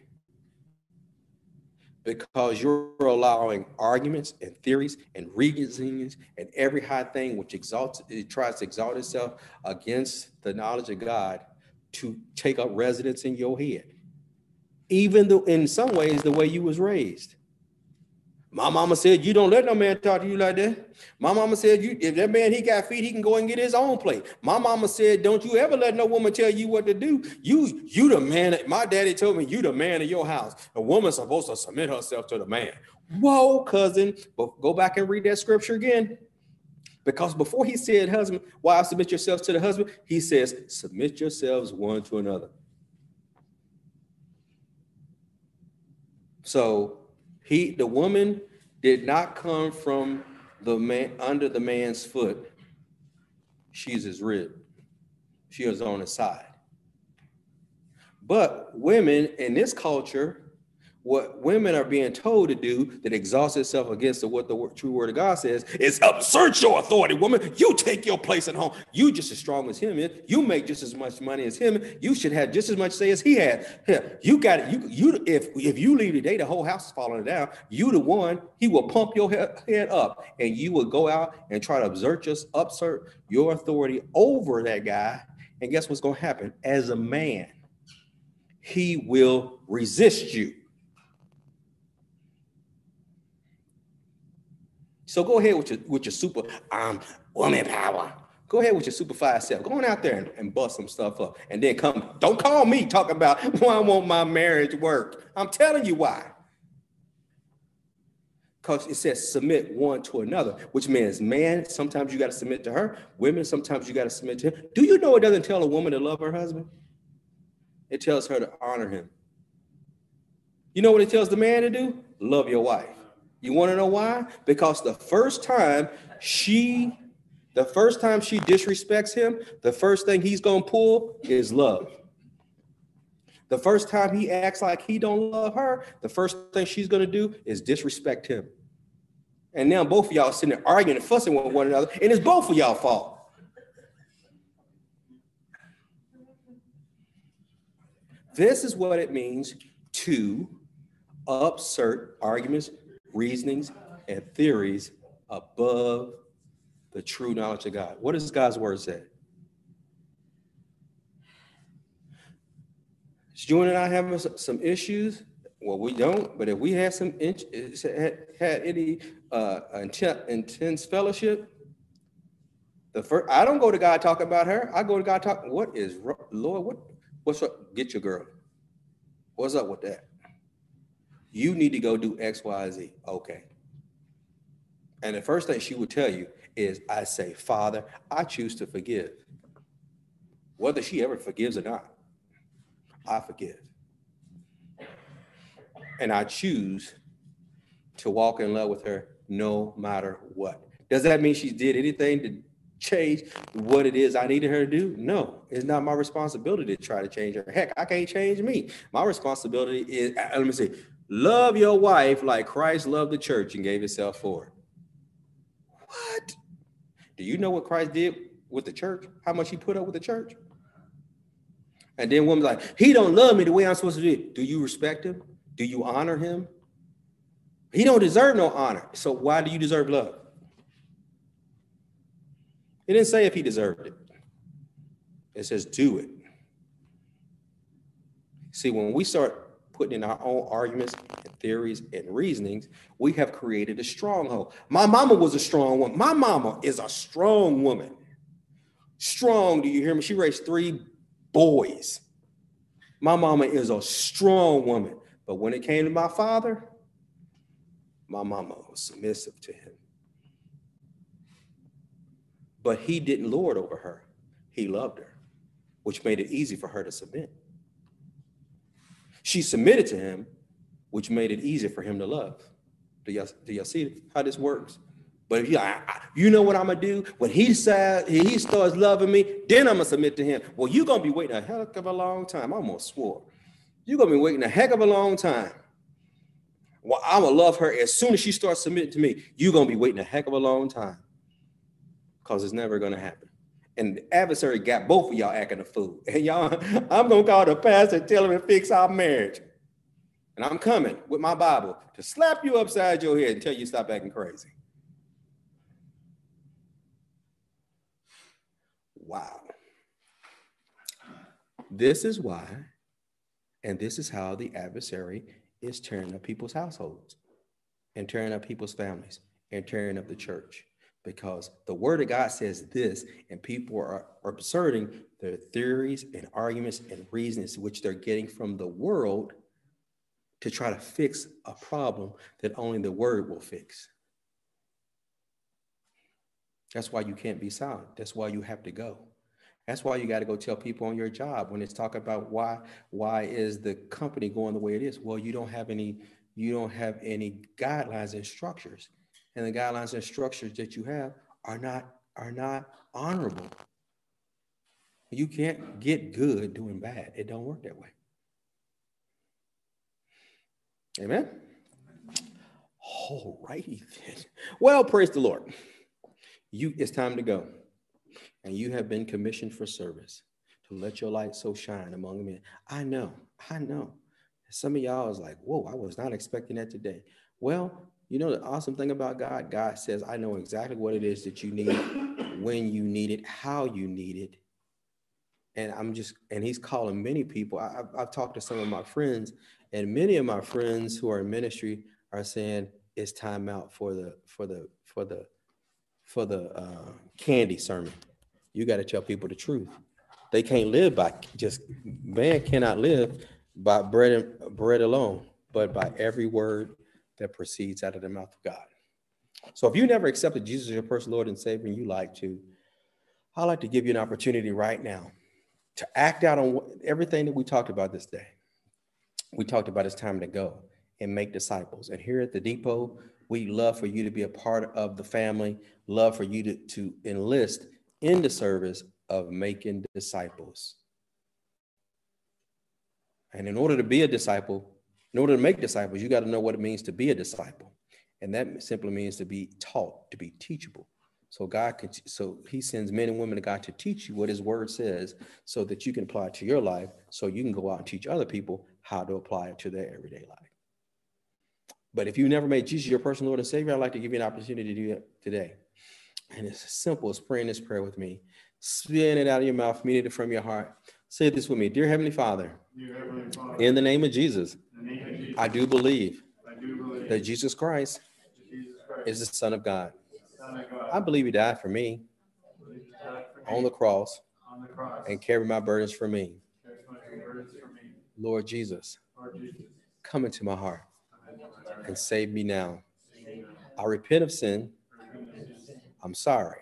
because you're allowing arguments and theories and reasonings and every high thing which exalts it tries to exalt itself against the knowledge of God to take up residence in your head. Even though in some ways the way you was raised. My mama said, You don't let no man talk to you like that. My mama said, you, If that man he got feet, he can go and get his own plate. My mama said, Don't you ever let no woman tell you what to do. You, you the man. My daddy told me, You the man of your house. A woman's supposed to submit herself to the man. Whoa, cousin. But go back and read that scripture again. Because before he said, Husband, why submit yourselves to the husband? He says, Submit yourselves one to another. So he, the woman, did not come from the man under the man's foot. She's his rib. She was on his side. But women in this culture what women are being told to do that exhausts itself against the, what the true word of God says is assert your authority, woman. You take your place at home. You just as strong as him is. You make just as much money as him. You should have just as much say as he had. You got it. You you if if you leave today, the whole house is falling down. You the one. He will pump your head up, and you will go out and try to assert just upsert your authority over that guy. And guess what's going to happen? As a man, he will resist you So go ahead with your with your super um woman power. Go ahead with your super five self. Go on out there and, and bust some stuff up. And then come, don't call me talking about why I want my marriage work. I'm telling you why. Because it says submit one to another, which means man, sometimes you got to submit to her. Women, sometimes you got to submit to him. Do you know it doesn't tell a woman to love her husband? It tells her to honor him. You know what it tells the man to do? Love your wife. You want to know why? Because the first time She, the first time she disrespects him, the first thing he's gonna pull is love. The first time he acts like he don't love her, the first thing she's gonna do is disrespect him. And now both of y'all sitting there arguing and fussing with one another, and it's both of y'all fault. This is what it means to assert arguments, reasonings, and theories above the true knowledge of God. What does God's word say? June and I having some issues? Well, we don't, but if we had some had, had any uh, intense fellowship, the first I don't go to God talking about her. I go to God talking. What is Lord? What what's up? Get your girl. What's up with that? You need to go do X, Y, Z. Okay. And the first thing she would tell you is, I say, Father, I choose to forgive. Whether she ever forgives or not, I forgive. And I choose to walk in love with her no matter what. Does that mean she did anything to change what it is I needed her to do? No, it's not my responsibility to try to change her. Heck, I can't change me. My responsibility is, uh, let me see, love your wife like Christ loved the church and gave himself for it. What? Do you know what Christ did with the church? How much he put up with the church? And then woman's like, he don't love me the way I'm supposed to do. it. Do you respect him? Do you honor him? He don't deserve no honor. So why do you deserve love? It didn't say if he deserved it. It says do it. See, when we start putting in our own arguments and theories and reasonings, we have created a stronghold. My mama was a strong woman. My mama is a strong woman. Strong, do you hear me? She raised three boys. My mama is a strong woman. But when it came to my father, my mama was submissive to him. But he didn't lord over her, he loved her, which made it easy for her to submit. She submitted to him, which made it easier for him to love. Do y'all, do y'all see how this works? But if you, I, I, you know what I'm gonna do when he says he starts loving me, then I'm gonna submit to him. Well, you're gonna be waiting a heck of a long time. I almost swore. You're gonna be waiting a heck of a long time. Well, I'm gonna love her as soon as she starts submitting to me. You're gonna be waiting a heck of a long time because it's never to happen. And the adversary got both of y'all acting a fool. And y'all, I'm to call the pastor and tell him to fix our marriage. And I'm coming with my Bible to slap you upside your head until you stop acting crazy. Wow. This is why, and this is how the adversary is tearing up people's households and tearing up people's families and tearing up the church because the word of God says this, and people are, asserting their theories and arguments and reasons which they're getting from the world to try to fix a problem that only the word will fix. That's why you can't be silent. That's why you have to go. That's why you got to go tell people on your job when it's talking about why why is the company going the way it is. Well, you don't have any you don't have any guidelines and structures and the guidelines and structures that you have are not are not honorable. You can't get good doing bad. It don't work that way. Amen. All righty then. Well, praise the Lord. You it's time to go. And you have been commissioned for service to let your light so shine among men. I know, I know. Some of y'all is like, whoa, I was not expecting that today. Well, you know, the awesome thing about God, God says, I know exactly what it is that you need, when you need it, how you need it. And I'm just, and he's calling many people. I, have I've talked to some of my friends, and many of my friends who are in ministry are saying it's time out for the, for the, for the, for the uh, candy sermon. You got to tell people the truth. They can't live by just, man cannot live by bread and bread alone, but by every word that proceeds out of the mouth of God. So if you never accepted Jesus as your personal Lord and Savior and you like to, I'd like to give you an opportunity right now to act out on everything that we talked about this day. We talked about it's time to go. and make disciples. And here at the depot, we love for you to be a part of the family, love for you to, to enlist in the service of making disciples. And in order to be a disciple, in order to make disciples, you got to know what it means to be a disciple. And that simply means to be taught, to be teachable. So God can, so he sends men and women to God to teach you what his word says so that you can apply it to your life. So you can go out and teach other people how to apply it to their everyday life. But if you never made Jesus your personal Lord and Savior, I'd like to give you an opportunity to do that today. And it's as simple as praying this prayer with me. Spin it out of your mouth, mean it from your heart. Say this with me Dear Heavenly Father in the name of Jesus, I, do believe, that Jesus Christ, is the Son of God. I believe He died for me, on. The cross, and carried my burdens for me. Lord Jesus, come into my heart and save me now. I repent of sin. I'm sorry.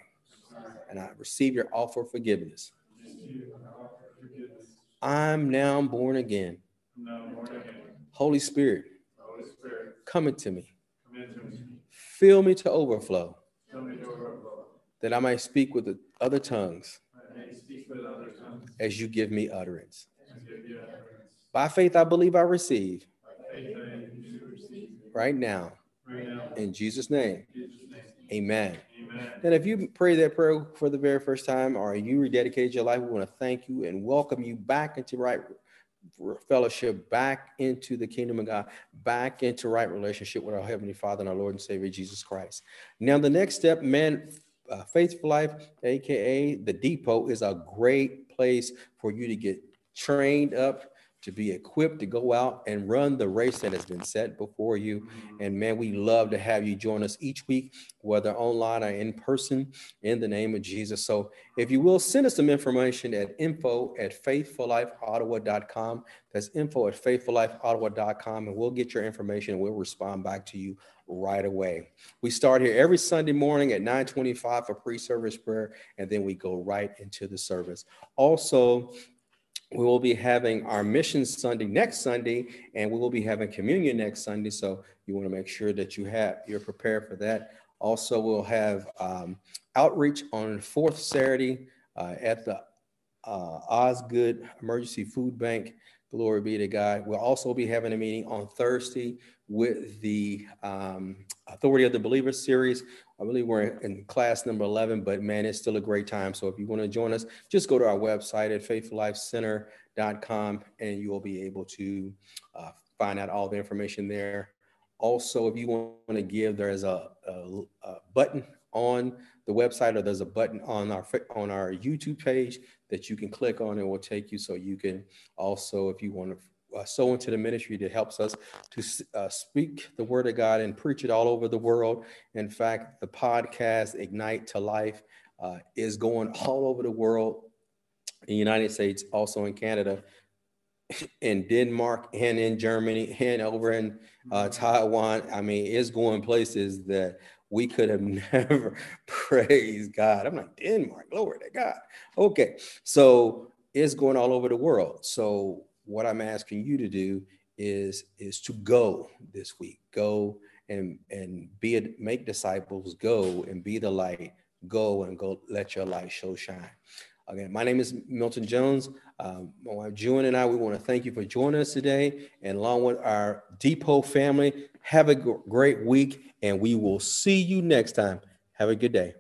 And I receive your offer of forgiveness. I'm now born again. Holy Spirit, come into me. Fill me to overflow. That I might speak with the other tongues as you give me utterance. By faith, I believe I receive right now. Right now. In Jesus' name. Jesus name. Amen. And if you pray that prayer for the very first time or you rededicated your life, we want to thank you and welcome you back into right fellowship, back into the kingdom of God, back into right relationship with our Heavenly Father and our Lord and Savior Jesus Christ. Now, the next step, man, uh, Faithful Life, aka the Depot, is a great place for you to get trained up to be equipped to go out and run the race that has been set before you. Mm-hmm. And man, we love to have you join us each week, whether online or in person, in the name of Jesus. So if you will, send us some information at info at faithfullifeottawa.com. That's info at faithfullifeottawa.com, and we'll get your information and we'll respond back to you right away. We start here every Sunday morning at 925 for pre-service prayer, and then we go right into the service. Also, we will be having our mission Sunday next Sunday, and we will be having communion next Sunday. So you want to make sure that you have you're prepared for that. Also, we'll have um, outreach on fourth Saturday uh, at the uh, Osgood Emergency Food Bank. Glory be to God. We'll also be having a meeting on Thursday with the um, Authority of the Believers series. I believe we're in class number 11, but man, it's still a great time. So if you want to join us, just go to our website at faithfullifecenter.com and you will be able to uh, find out all the information there. Also, if you want to give, there's a, a, a button on the website or there's a button on our on our YouTube page that you can click on and will take you so you can also if you want to uh, sow into the ministry that helps us to uh, speak the word of God and preach it all over the world. In fact, the podcast Ignite to Life uh, is going all over the world, in the United States, also in Canada, in Denmark, and in Germany, and over in uh, Taiwan. I mean, it's going places that we could have never praised God. I'm like, Denmark, glory to God. Okay, so it's going all over the world. So what I'm asking you to do is is to go this week. Go and and be a, make disciples. Go and be the light. Go and go. Let your light show shine. Again, my name is Milton Jones. Um, my wife June and I, we want to thank you for joining us today, and along with our Depot family, have a g- great week, and we will see you next time. Have a good day.